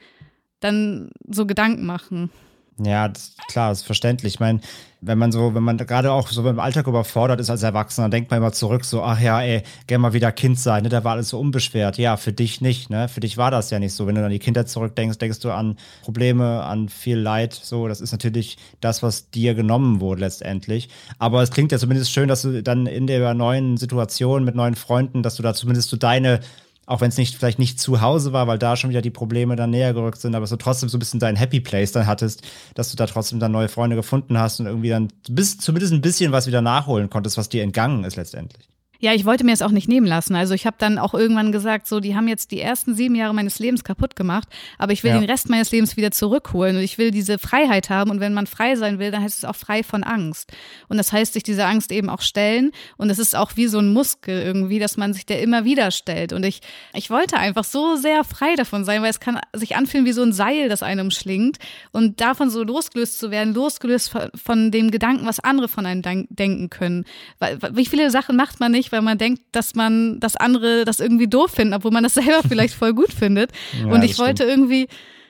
dann so Gedanken machen. Ja, das, klar, ist verständlich. Ich meine, wenn man so, wenn man gerade auch so beim Alltag überfordert ist als Erwachsener, dann denkt man immer zurück, so, ach ja, ey, gerne mal wieder Kind sein, ne? Da war alles so unbeschwert. Ja, für dich nicht, ne? Für dich war das ja nicht so. Wenn du an die Kindheit zurückdenkst, denkst du an Probleme, an viel Leid. So, das ist natürlich das, was dir genommen wurde letztendlich. Aber es klingt ja zumindest schön, dass du dann in der neuen Situation mit neuen Freunden, dass du da zumindest so deine auch wenn es nicht vielleicht nicht zu Hause war, weil da schon wieder die Probleme dann näher gerückt sind, aber so trotzdem so ein bisschen dein Happy Place dann hattest, dass du da trotzdem dann neue Freunde gefunden hast und irgendwie dann bis zumindest ein bisschen was wieder nachholen konntest, was dir entgangen ist letztendlich. Ja, ich wollte mir es auch nicht nehmen lassen. Also ich habe dann auch irgendwann gesagt, so, die haben jetzt die ersten sieben Jahre meines Lebens kaputt gemacht, aber ich will ja. den Rest meines Lebens wieder zurückholen und ich will diese Freiheit haben. Und wenn man frei sein will, dann heißt es auch frei von Angst. Und das heißt, sich dieser Angst eben auch stellen. Und es ist auch wie so ein Muskel irgendwie, dass man sich der immer wieder stellt. Und ich, ich wollte einfach so sehr frei davon sein, weil es kann sich anfühlen wie so ein Seil, das einem schlingt. Und davon so losgelöst zu werden, losgelöst von, von dem Gedanken, was andere von einem denken können. Weil, wie viele Sachen macht man nicht, weil man denkt, dass man, dass andere das irgendwie doof finden, obwohl man das selber vielleicht voll gut findet. Ja, und ich wollte irgendwie,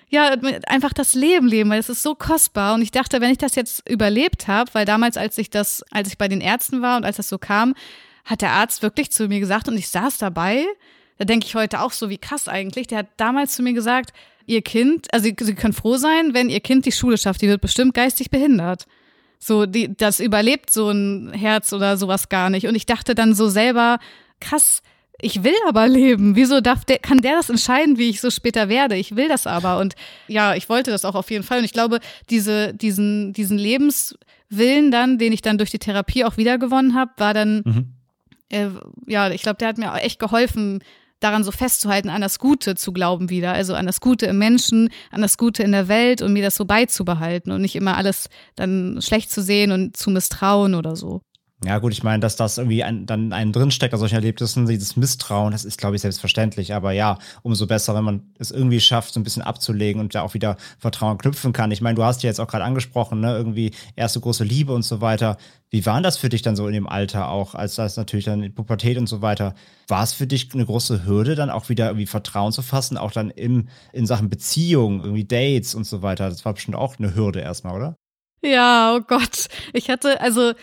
ja, einfach das Leben leben, weil es ist so kostbar. Und ich dachte, wenn ich das jetzt überlebt habe, weil damals, als ich das, als ich bei den Ärzten war und als das so kam, hat der Arzt wirklich zu mir gesagt und ich saß dabei. Da denke ich heute auch so, wie krass eigentlich. Der hat damals zu mir gesagt, ihr Kind, also Sie können froh sein, wenn Ihr Kind die Schule schafft, die wird bestimmt geistig behindert. So, die, das überlebt so ein Herz oder sowas gar nicht. Und ich dachte dann so selber, krass, ich will aber leben. Wieso darf der, kann der das entscheiden, wie ich so später werde? Ich will das aber. Und ja, ich wollte das auch auf jeden Fall. Und ich glaube, diese, diesen, diesen Lebenswillen dann, den ich dann durch die Therapie auch wiedergewonnen habe, war dann, mhm. äh, ja, ich glaube, der hat mir auch echt geholfen, daran so festzuhalten, an das Gute zu glauben wieder, also an das Gute im Menschen, an das Gute in der Welt und mir das so beizubehalten und nicht immer alles dann schlecht zu sehen und zu misstrauen oder so. Ja, gut, ich meine, dass das irgendwie ein, dann einen drinsteckt aus solchen Erlebnissen, dieses Misstrauen, das ist, glaube ich, selbstverständlich. Aber ja, umso besser, wenn man es irgendwie schafft, so ein bisschen abzulegen und da auch wieder Vertrauen knüpfen kann. Ich meine, du hast ja jetzt auch gerade angesprochen, ne, irgendwie erste große Liebe und so weiter. Wie war das für dich dann so in dem Alter auch, als das natürlich dann in Pubertät und so weiter? War es für dich eine große Hürde, dann auch wieder irgendwie Vertrauen zu fassen, auch dann im, in Sachen Beziehung, irgendwie Dates und so weiter? Das war bestimmt auch eine Hürde erstmal, oder? Ja, oh Gott. Ich hatte, also,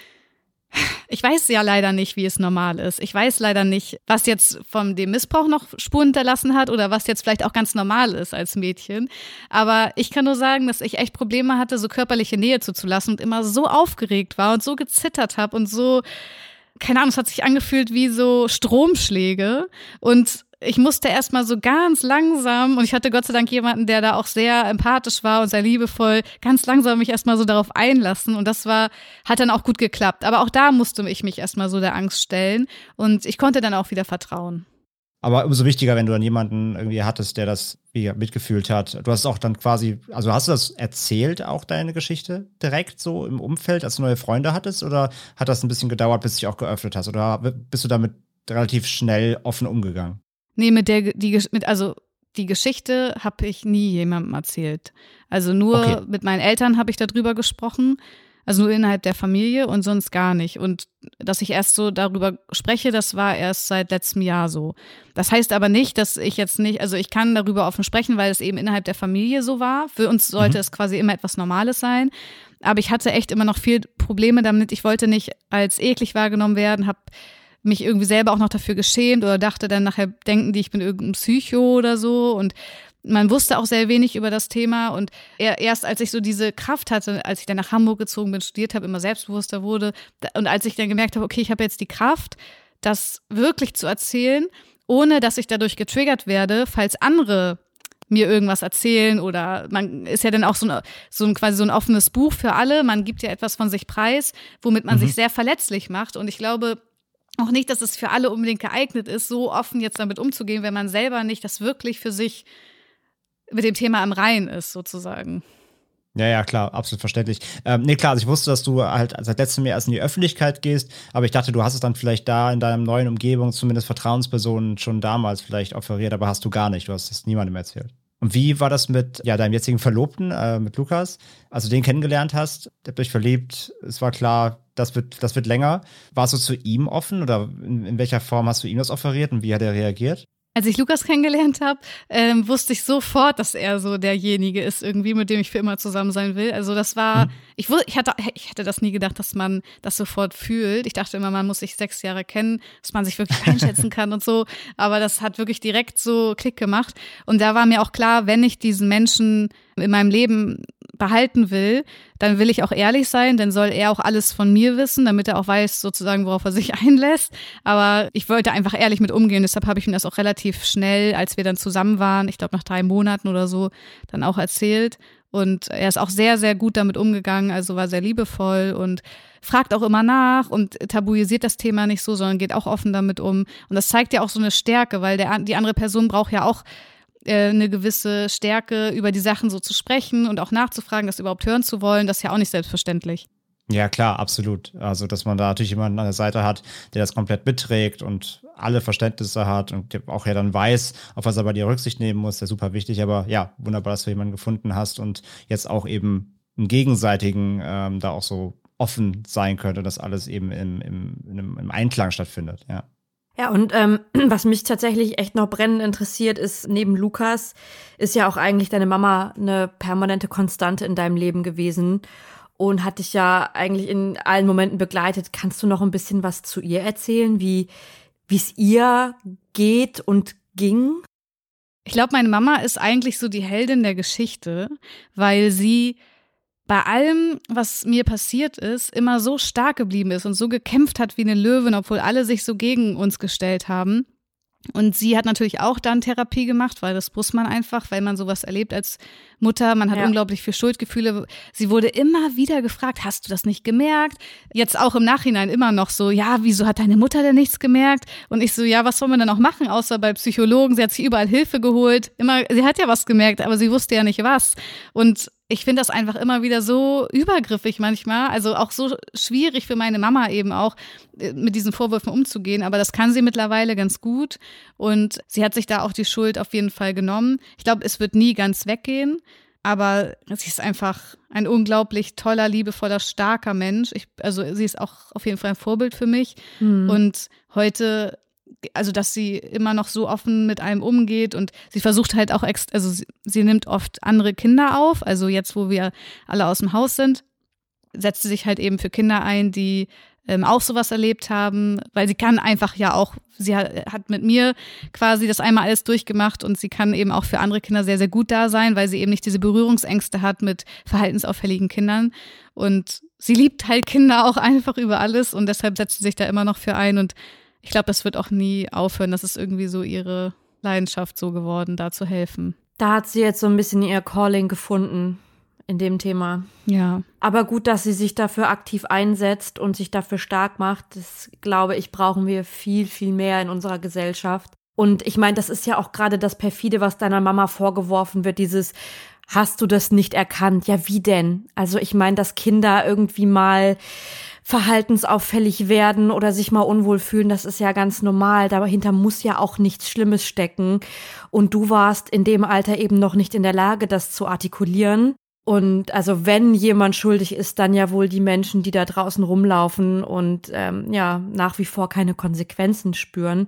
ich weiß ja leider nicht, wie es normal ist. Ich weiß leider nicht, was jetzt von dem Missbrauch noch Spuren hinterlassen hat oder was jetzt vielleicht auch ganz normal ist als Mädchen. Aber ich kann nur sagen, dass ich echt Probleme hatte, so körperliche Nähe zuzulassen und immer so aufgeregt war und so gezittert habe und so, keine Ahnung, es hat sich angefühlt wie so Stromschläge. Und ich musste erstmal so ganz langsam, und ich hatte Gott sei Dank jemanden, der da auch sehr empathisch war und sehr liebevoll, ganz langsam mich erstmal so darauf einlassen. Und das war, hat dann auch gut geklappt. Aber auch da musste ich mich erstmal so der Angst stellen. Und ich konnte dann auch wieder vertrauen. Aber umso wichtiger, wenn du dann jemanden irgendwie hattest, der das mitgefühlt hat. Du hast auch dann quasi, also hast du das erzählt, auch deine Geschichte direkt so im Umfeld, als du neue Freunde hattest? Oder hat das ein bisschen gedauert, bis du dich auch geöffnet hast? Oder bist du damit relativ schnell offen umgegangen? Nee, mit der, die, mit, also die Geschichte habe ich nie jemandem erzählt. Also nur okay. mit meinen Eltern habe ich darüber gesprochen. Also nur innerhalb der Familie und sonst gar nicht. Und dass ich erst so darüber spreche, das war erst seit letztem Jahr so. Das heißt aber nicht, dass ich jetzt nicht, also ich kann darüber offen sprechen, weil es eben innerhalb der Familie so war. Für uns sollte mhm. es quasi immer etwas Normales sein. Aber ich hatte echt immer noch viel Probleme damit. Ich wollte nicht als eklig wahrgenommen werden, habe mich irgendwie selber auch noch dafür geschämt oder dachte dann nachher, denken die, ich bin irgendein Psycho oder so und man wusste auch sehr wenig über das Thema und erst als ich so diese Kraft hatte, als ich dann nach Hamburg gezogen bin, studiert habe, immer selbstbewusster wurde und als ich dann gemerkt habe, okay, ich habe jetzt die Kraft, das wirklich zu erzählen, ohne dass ich dadurch getriggert werde, falls andere mir irgendwas erzählen oder man ist ja dann auch so ein, so ein quasi so ein offenes Buch für alle. Man gibt ja etwas von sich preis, womit man mhm. sich sehr verletzlich macht. Und ich glaube auch nicht, dass es für alle unbedingt geeignet ist, so offen jetzt damit umzugehen, wenn man selber nicht das wirklich für sich mit dem Thema am Rein ist, sozusagen. Ja, ja, klar, absolut verständlich. Ähm, nee, klar, also ich wusste, dass du halt seit letztem Jahr erst in die Öffentlichkeit gehst, aber ich dachte, du hast es dann vielleicht da in deiner neuen Umgebung, zumindest Vertrauenspersonen, schon damals vielleicht offeriert, aber hast du gar nicht. Du hast es niemandem erzählt. Und wie war das mit ja, deinem jetzigen Verlobten, äh, mit Lukas? Also den kennengelernt hast, der dich verliebt, es war klar, das wird, das wird länger. Warst du zu ihm offen oder in, in welcher Form hast du ihm das offeriert und wie hat er reagiert? Als ich Lukas kennengelernt habe, ähm, wusste ich sofort, dass er so derjenige ist, irgendwie, mit dem ich für immer zusammen sein will. Also das war, mhm. ich, ich, hatte, ich hätte das nie gedacht, dass man das sofort fühlt. Ich dachte immer, man muss sich sechs Jahre kennen, dass man sich wirklich einschätzen kann und so. Aber das hat wirklich direkt so Klick gemacht. Und da war mir auch klar, wenn ich diesen Menschen in meinem Leben behalten will, dann will ich auch ehrlich sein, dann soll er auch alles von mir wissen, damit er auch weiß, sozusagen, worauf er sich einlässt. Aber ich wollte einfach ehrlich mit umgehen, deshalb habe ich ihm das auch relativ schnell, als wir dann zusammen waren, ich glaube nach drei Monaten oder so, dann auch erzählt. Und er ist auch sehr, sehr gut damit umgegangen, also war sehr liebevoll und fragt auch immer nach und tabuisiert das Thema nicht so, sondern geht auch offen damit um. Und das zeigt ja auch so eine Stärke, weil der, die andere Person braucht ja auch äh, eine gewisse Stärke, über die Sachen so zu sprechen und auch nachzufragen, das überhaupt hören zu wollen, das ist ja auch nicht selbstverständlich. Ja, klar, absolut. Also, dass man da natürlich jemanden an der Seite hat, der das komplett mitträgt und alle Verständnisse hat und auch ja dann weiß, auf was er bei dir Rücksicht nehmen muss, der super wichtig. Aber ja, wunderbar, dass du jemanden gefunden hast und jetzt auch eben einen gegenseitigen ähm, da auch so offen sein könnte, dass alles eben im, im, im Einklang stattfindet, ja. Ja, und ähm, was mich tatsächlich echt noch brennend interessiert, ist, neben Lukas, ist ja auch eigentlich deine Mama eine permanente Konstante in deinem Leben gewesen und hat dich ja eigentlich in allen Momenten begleitet. Kannst du noch ein bisschen was zu ihr erzählen, wie es ihr geht und ging? Ich glaube, meine Mama ist eigentlich so die Heldin der Geschichte, weil sie bei allem, was mir passiert ist, immer so stark geblieben ist und so gekämpft hat wie eine Löwin, obwohl alle sich so gegen uns gestellt haben. Und sie hat natürlich auch dann Therapie gemacht, weil das muss man einfach, weil man sowas erlebt als Mutter. Man hat ja. unglaublich viel Schuldgefühle. Sie wurde immer wieder gefragt, hast du das nicht gemerkt? Jetzt auch im Nachhinein immer noch so, ja, wieso hat deine Mutter denn nichts gemerkt? Und ich so, ja, was soll man denn noch machen, außer bei Psychologen? Sie hat sich überall Hilfe geholt. Immer, sie hat ja was gemerkt, aber sie wusste ja nicht was. Und ich finde das einfach immer wieder so übergriffig manchmal, also auch so schwierig für meine Mama eben auch äh, mit diesen Vorwürfen umzugehen, aber das kann sie mittlerweile ganz gut und sie hat sich da auch die Schuld auf jeden Fall genommen. Ich glaube, es wird nie ganz weggehen, aber sie ist einfach ein unglaublich toller, liebevoller, starker Mensch. Ich, also sie ist auch auf jeden Fall ein Vorbild für mich mhm. und heute also dass sie immer noch so offen mit einem umgeht und sie versucht halt auch, ex also sie, sie, nimmt oft andere Kinder auf. Also jetzt, wo wir alle aus dem Haus sind, setzt sie sich halt eben für Kinder ein, die ähm, auch sowas erlebt haben, weil sie kann einfach ja auch, sie hat, hat mit mir quasi das einmal alles durchgemacht und sie kann eben auch für andere Kinder sehr, sehr gut da sein, weil sie eben nicht diese Berührungsängste hat mit verhaltensauffälligen Kindern. Und sie liebt halt Kinder auch einfach über alles und deshalb setzt sie sich da immer noch für ein und ich glaube, das wird auch nie aufhören. Das ist irgendwie so ihre Leidenschaft so geworden, da zu helfen. Da hat sie jetzt so ein bisschen ihr Calling gefunden in dem Thema. Ja. Aber gut, dass sie sich dafür aktiv einsetzt und sich dafür stark macht. Das glaube ich, brauchen wir viel, viel mehr in unserer Gesellschaft. Und ich meine, das ist ja auch gerade das perfide, was deiner Mama vorgeworfen wird, dieses hast du das nicht erkannt? Ja, wie denn? Also ich meine, dass Kinder irgendwie mal verhaltensauffällig werden oder sich mal unwohl fühlen, das ist ja ganz normal. Dahinter muss ja auch nichts Schlimmes stecken. Und du warst in dem Alter eben noch nicht in der Lage, das zu artikulieren. Und also wenn jemand schuldig ist, dann ja wohl die Menschen, die da draußen rumlaufen und ähm, ja nach wie vor keine Konsequenzen spüren.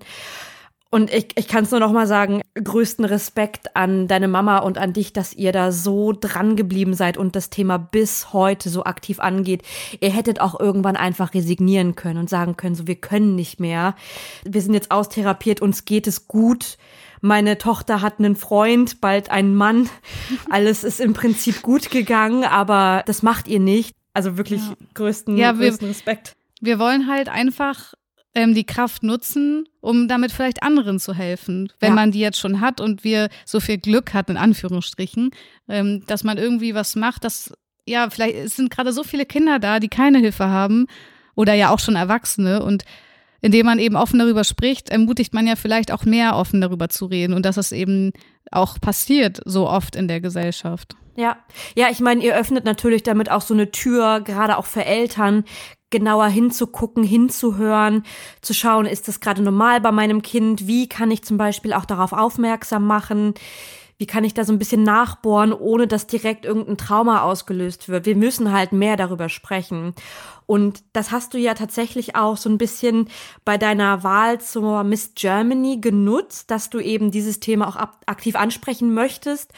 Und ich, ich kann es nur noch mal sagen, größten Respekt an deine Mama und an dich, dass ihr da so dran geblieben seid und das Thema bis heute so aktiv angeht. Ihr hättet auch irgendwann einfach resignieren können und sagen können, so wir können nicht mehr. Wir sind jetzt austherapiert, uns geht es gut. Meine Tochter hat einen Freund, bald einen Mann. Alles ist im Prinzip gut gegangen, aber das macht ihr nicht. Also wirklich ja. größten, ja, größten Respekt. Wir wollen halt einfach ähm, die Kraft nutzen, um damit vielleicht anderen zu helfen, wenn ja. man die jetzt schon hat und wir so viel Glück hat, in Anführungsstrichen, ähm, dass man irgendwie was macht, dass, ja, vielleicht es sind gerade so viele Kinder da, die keine Hilfe haben oder ja auch schon Erwachsene und indem man eben offen darüber spricht, ermutigt man ja vielleicht auch mehr offen darüber zu reden und dass es eben auch passiert so oft in der Gesellschaft. Ja, ja, ich meine, ihr öffnet natürlich damit auch so eine Tür, gerade auch für Eltern, genauer hinzugucken, hinzuhören, zu schauen, ist das gerade normal bei meinem Kind? Wie kann ich zum Beispiel auch darauf aufmerksam machen? Wie kann ich da so ein bisschen nachbohren, ohne dass direkt irgendein Trauma ausgelöst wird? Wir müssen halt mehr darüber sprechen. Und das hast du ja tatsächlich auch so ein bisschen bei deiner Wahl zur Miss Germany genutzt, dass du eben dieses Thema auch aktiv ansprechen möchtest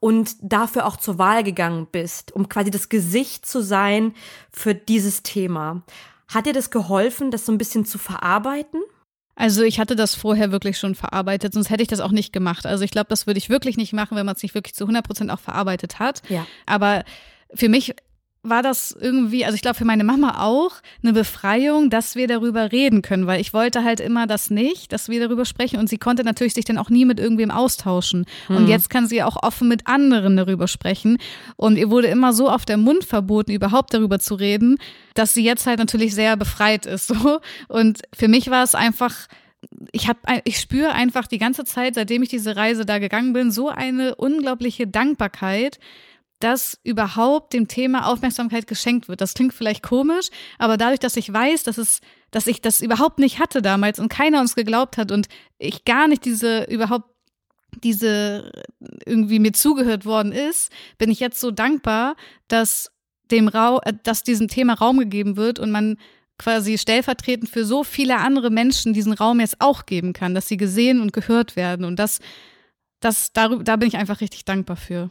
und dafür auch zur Wahl gegangen bist, um quasi das Gesicht zu sein für dieses Thema. Hat dir das geholfen, das so ein bisschen zu verarbeiten? Also ich hatte das vorher wirklich schon verarbeitet, sonst hätte ich das auch nicht gemacht. Also ich glaube, das würde ich wirklich nicht machen, wenn man es nicht wirklich zu 100 Prozent auch verarbeitet hat. Ja. Aber für mich war das irgendwie, also ich glaube für meine Mama auch, eine Befreiung, dass wir darüber reden können, weil ich wollte halt immer das nicht, dass wir darüber sprechen und sie konnte natürlich sich dann auch nie mit irgendwem austauschen. Mhm. Und jetzt kann sie auch offen mit anderen darüber sprechen und ihr wurde immer so auf der Mund verboten, überhaupt darüber zu reden, dass sie jetzt halt natürlich sehr befreit ist, so. Und für mich war es einfach, ich habe ich spüre einfach die ganze Zeit, seitdem ich diese Reise da gegangen bin, so eine unglaubliche Dankbarkeit, dass überhaupt dem Thema Aufmerksamkeit geschenkt wird. Das klingt vielleicht komisch, aber dadurch, dass ich weiß, dass es, dass ich das überhaupt nicht hatte damals und keiner uns geglaubt hat und ich gar nicht diese überhaupt diese irgendwie mir zugehört worden ist, bin ich jetzt so dankbar, dass dem Raum, äh, dass diesem Thema Raum gegeben wird und man quasi stellvertretend für so viele andere Menschen diesen Raum jetzt auch geben kann, dass sie gesehen und gehört werden und das, das darüber, da bin ich einfach richtig dankbar für.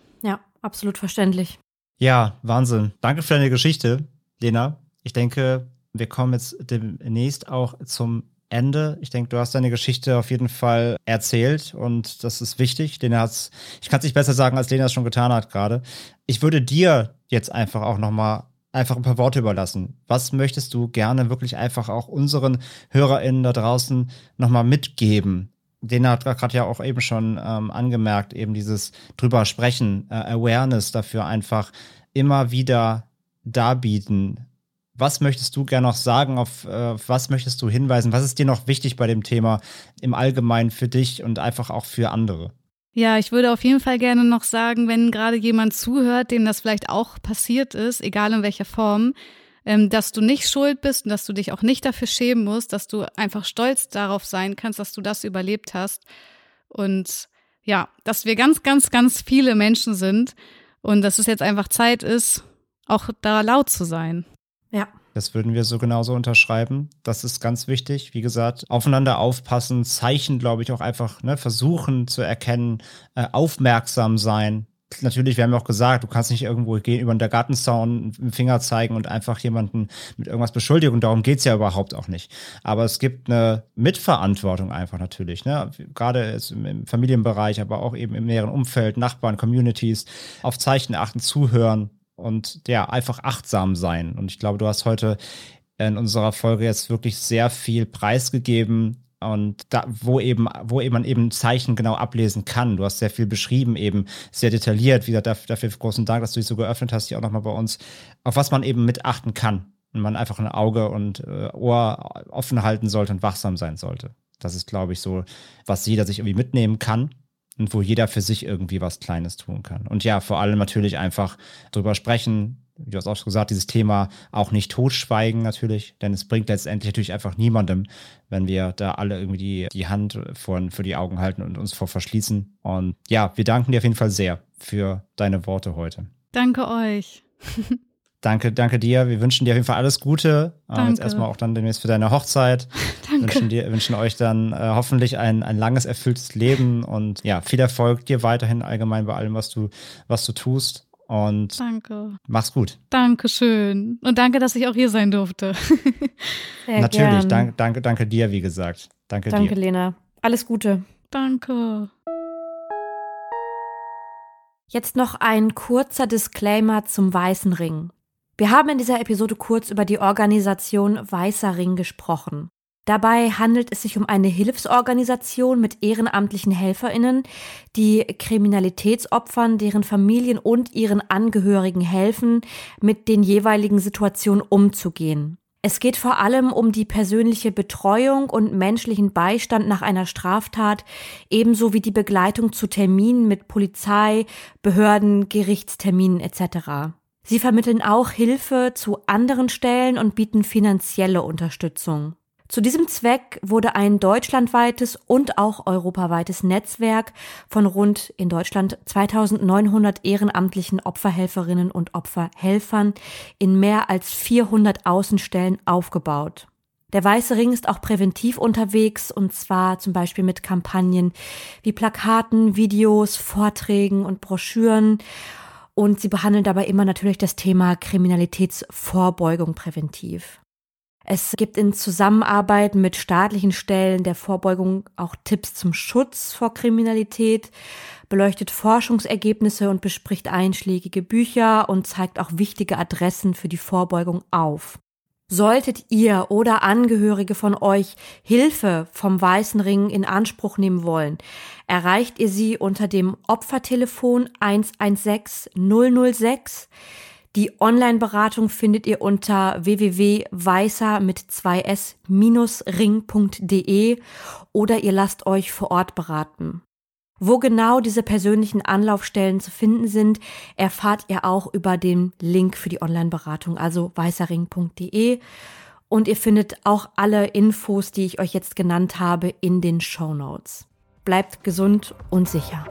Absolut verständlich. Ja, Wahnsinn. Danke für deine Geschichte, Lena. Ich denke, wir kommen jetzt demnächst auch zum Ende. Ich denke, du hast deine Geschichte auf jeden Fall erzählt und das ist wichtig. Lena hat's, ich kann es nicht besser sagen, als Lena es schon getan hat gerade. Ich würde dir jetzt einfach auch nochmal einfach ein paar Worte überlassen. Was möchtest du gerne wirklich einfach auch unseren HörerInnen da draußen nochmal mitgeben? Den hat gerade ja auch eben schon ähm, angemerkt, eben dieses drüber sprechen, äh, Awareness dafür einfach immer wieder darbieten. Was möchtest du gerne noch sagen? Auf, äh, auf was möchtest du hinweisen? Was ist dir noch wichtig bei dem Thema im Allgemeinen für dich und einfach auch für andere? Ja, ich würde auf jeden Fall gerne noch sagen, wenn gerade jemand zuhört, dem das vielleicht auch passiert ist, egal in welcher Form, ähm, dass du nicht schuld bist und dass du dich auch nicht dafür schämen musst, dass du einfach stolz darauf sein kannst, dass du das überlebt hast. Und ja, dass wir ganz, ganz, ganz viele Menschen sind und dass es jetzt einfach Zeit ist, auch da laut zu sein. Ja. Das würden wir so genauso unterschreiben. Das ist ganz wichtig. Wie gesagt, aufeinander aufpassen, Zeichen, glaube ich, auch einfach ne, versuchen zu erkennen, äh, aufmerksam sein, natürlich, wir haben ja auch gesagt, du kannst nicht irgendwo gehen über den Gartenzaun dem Finger zeigen und einfach jemanden mit irgendwas beschuldigen. Darum geht's ja überhaupt auch nicht. Aber es gibt eine Mitverantwortung einfach natürlich. Ne? Gerade im Familienbereich, aber auch eben im näheren Umfeld, Nachbarn, Communities, auf Zeichen achten, zuhören und ja, einfach achtsam sein. Und ich glaube, du hast heute in unserer Folge jetzt wirklich sehr viel preisgegeben, und da, wo eben, wo eben man eben Zeichen genau ablesen kann. Du hast sehr viel beschrieben, eben sehr detailliert. Wie gesagt, dafür großen Dank, dass du dich so geöffnet hast, hier auch nochmal bei uns, auf was man eben mitachten kann. Und man einfach ein Auge und äh, Ohr offen halten sollte und wachsam sein sollte. Das ist, glaube ich, so, was jeder sich irgendwie mitnehmen kann und wo jeder für sich irgendwie was Kleines tun kann. Und ja, vor allem natürlich einfach drüber sprechen, du hast auch gesagt, dieses Thema auch nicht totschweigen natürlich, denn es bringt letztendlich natürlich einfach niemandem, wenn wir da alle irgendwie die, die Hand vor, für die Augen halten und uns vor verschließen. Und ja, wir danken dir auf jeden Fall sehr für deine Worte heute. Danke euch. Danke, danke dir. Wir wünschen dir auf jeden Fall alles Gute. Danke. Jetzt erstmal auch dann demnächst für deine Hochzeit. danke. Wünschen, dir, wünschen euch dann äh, hoffentlich ein, ein langes, erfülltes Leben und ja, viel Erfolg dir weiterhin allgemein bei allem, was du, was du tust. Und danke. mach's gut. Dankeschön. Und danke, dass ich auch hier sein durfte. Sehr Natürlich, danke, danke, danke dir, wie gesagt. Danke, danke dir. Danke, Lena. Alles Gute. Danke. Jetzt noch ein kurzer Disclaimer zum Weißen Ring. Wir haben in dieser Episode kurz über die Organisation Weißer Ring gesprochen. Dabei handelt es sich um eine Hilfsorganisation mit ehrenamtlichen Helferinnen, die Kriminalitätsopfern, deren Familien und ihren Angehörigen helfen, mit den jeweiligen Situationen umzugehen. Es geht vor allem um die persönliche Betreuung und menschlichen Beistand nach einer Straftat, ebenso wie die Begleitung zu Terminen mit Polizei, Behörden, Gerichtsterminen etc. Sie vermitteln auch Hilfe zu anderen Stellen und bieten finanzielle Unterstützung. Zu diesem Zweck wurde ein deutschlandweites und auch europaweites Netzwerk von rund in Deutschland 2900 ehrenamtlichen Opferhelferinnen und Opferhelfern in mehr als 400 Außenstellen aufgebaut. Der Weiße Ring ist auch präventiv unterwegs und zwar zum Beispiel mit Kampagnen wie Plakaten, Videos, Vorträgen und Broschüren und sie behandeln dabei immer natürlich das Thema Kriminalitätsvorbeugung präventiv. Es gibt in Zusammenarbeit mit staatlichen Stellen der Vorbeugung auch Tipps zum Schutz vor Kriminalität, beleuchtet Forschungsergebnisse und bespricht einschlägige Bücher und zeigt auch wichtige Adressen für die Vorbeugung auf. Solltet ihr oder Angehörige von euch Hilfe vom Weißen Ring in Anspruch nehmen wollen, erreicht ihr sie unter dem Opfertelefon 116 006 die Online-Beratung findet ihr unter www.weißer mit 2s-ring.de oder ihr lasst euch vor Ort beraten. Wo genau diese persönlichen Anlaufstellen zu finden sind, erfahrt ihr auch über den Link für die Online-Beratung, also weißerring.de. Und ihr findet auch alle Infos, die ich euch jetzt genannt habe, in den Show Notes. Bleibt gesund und sicher.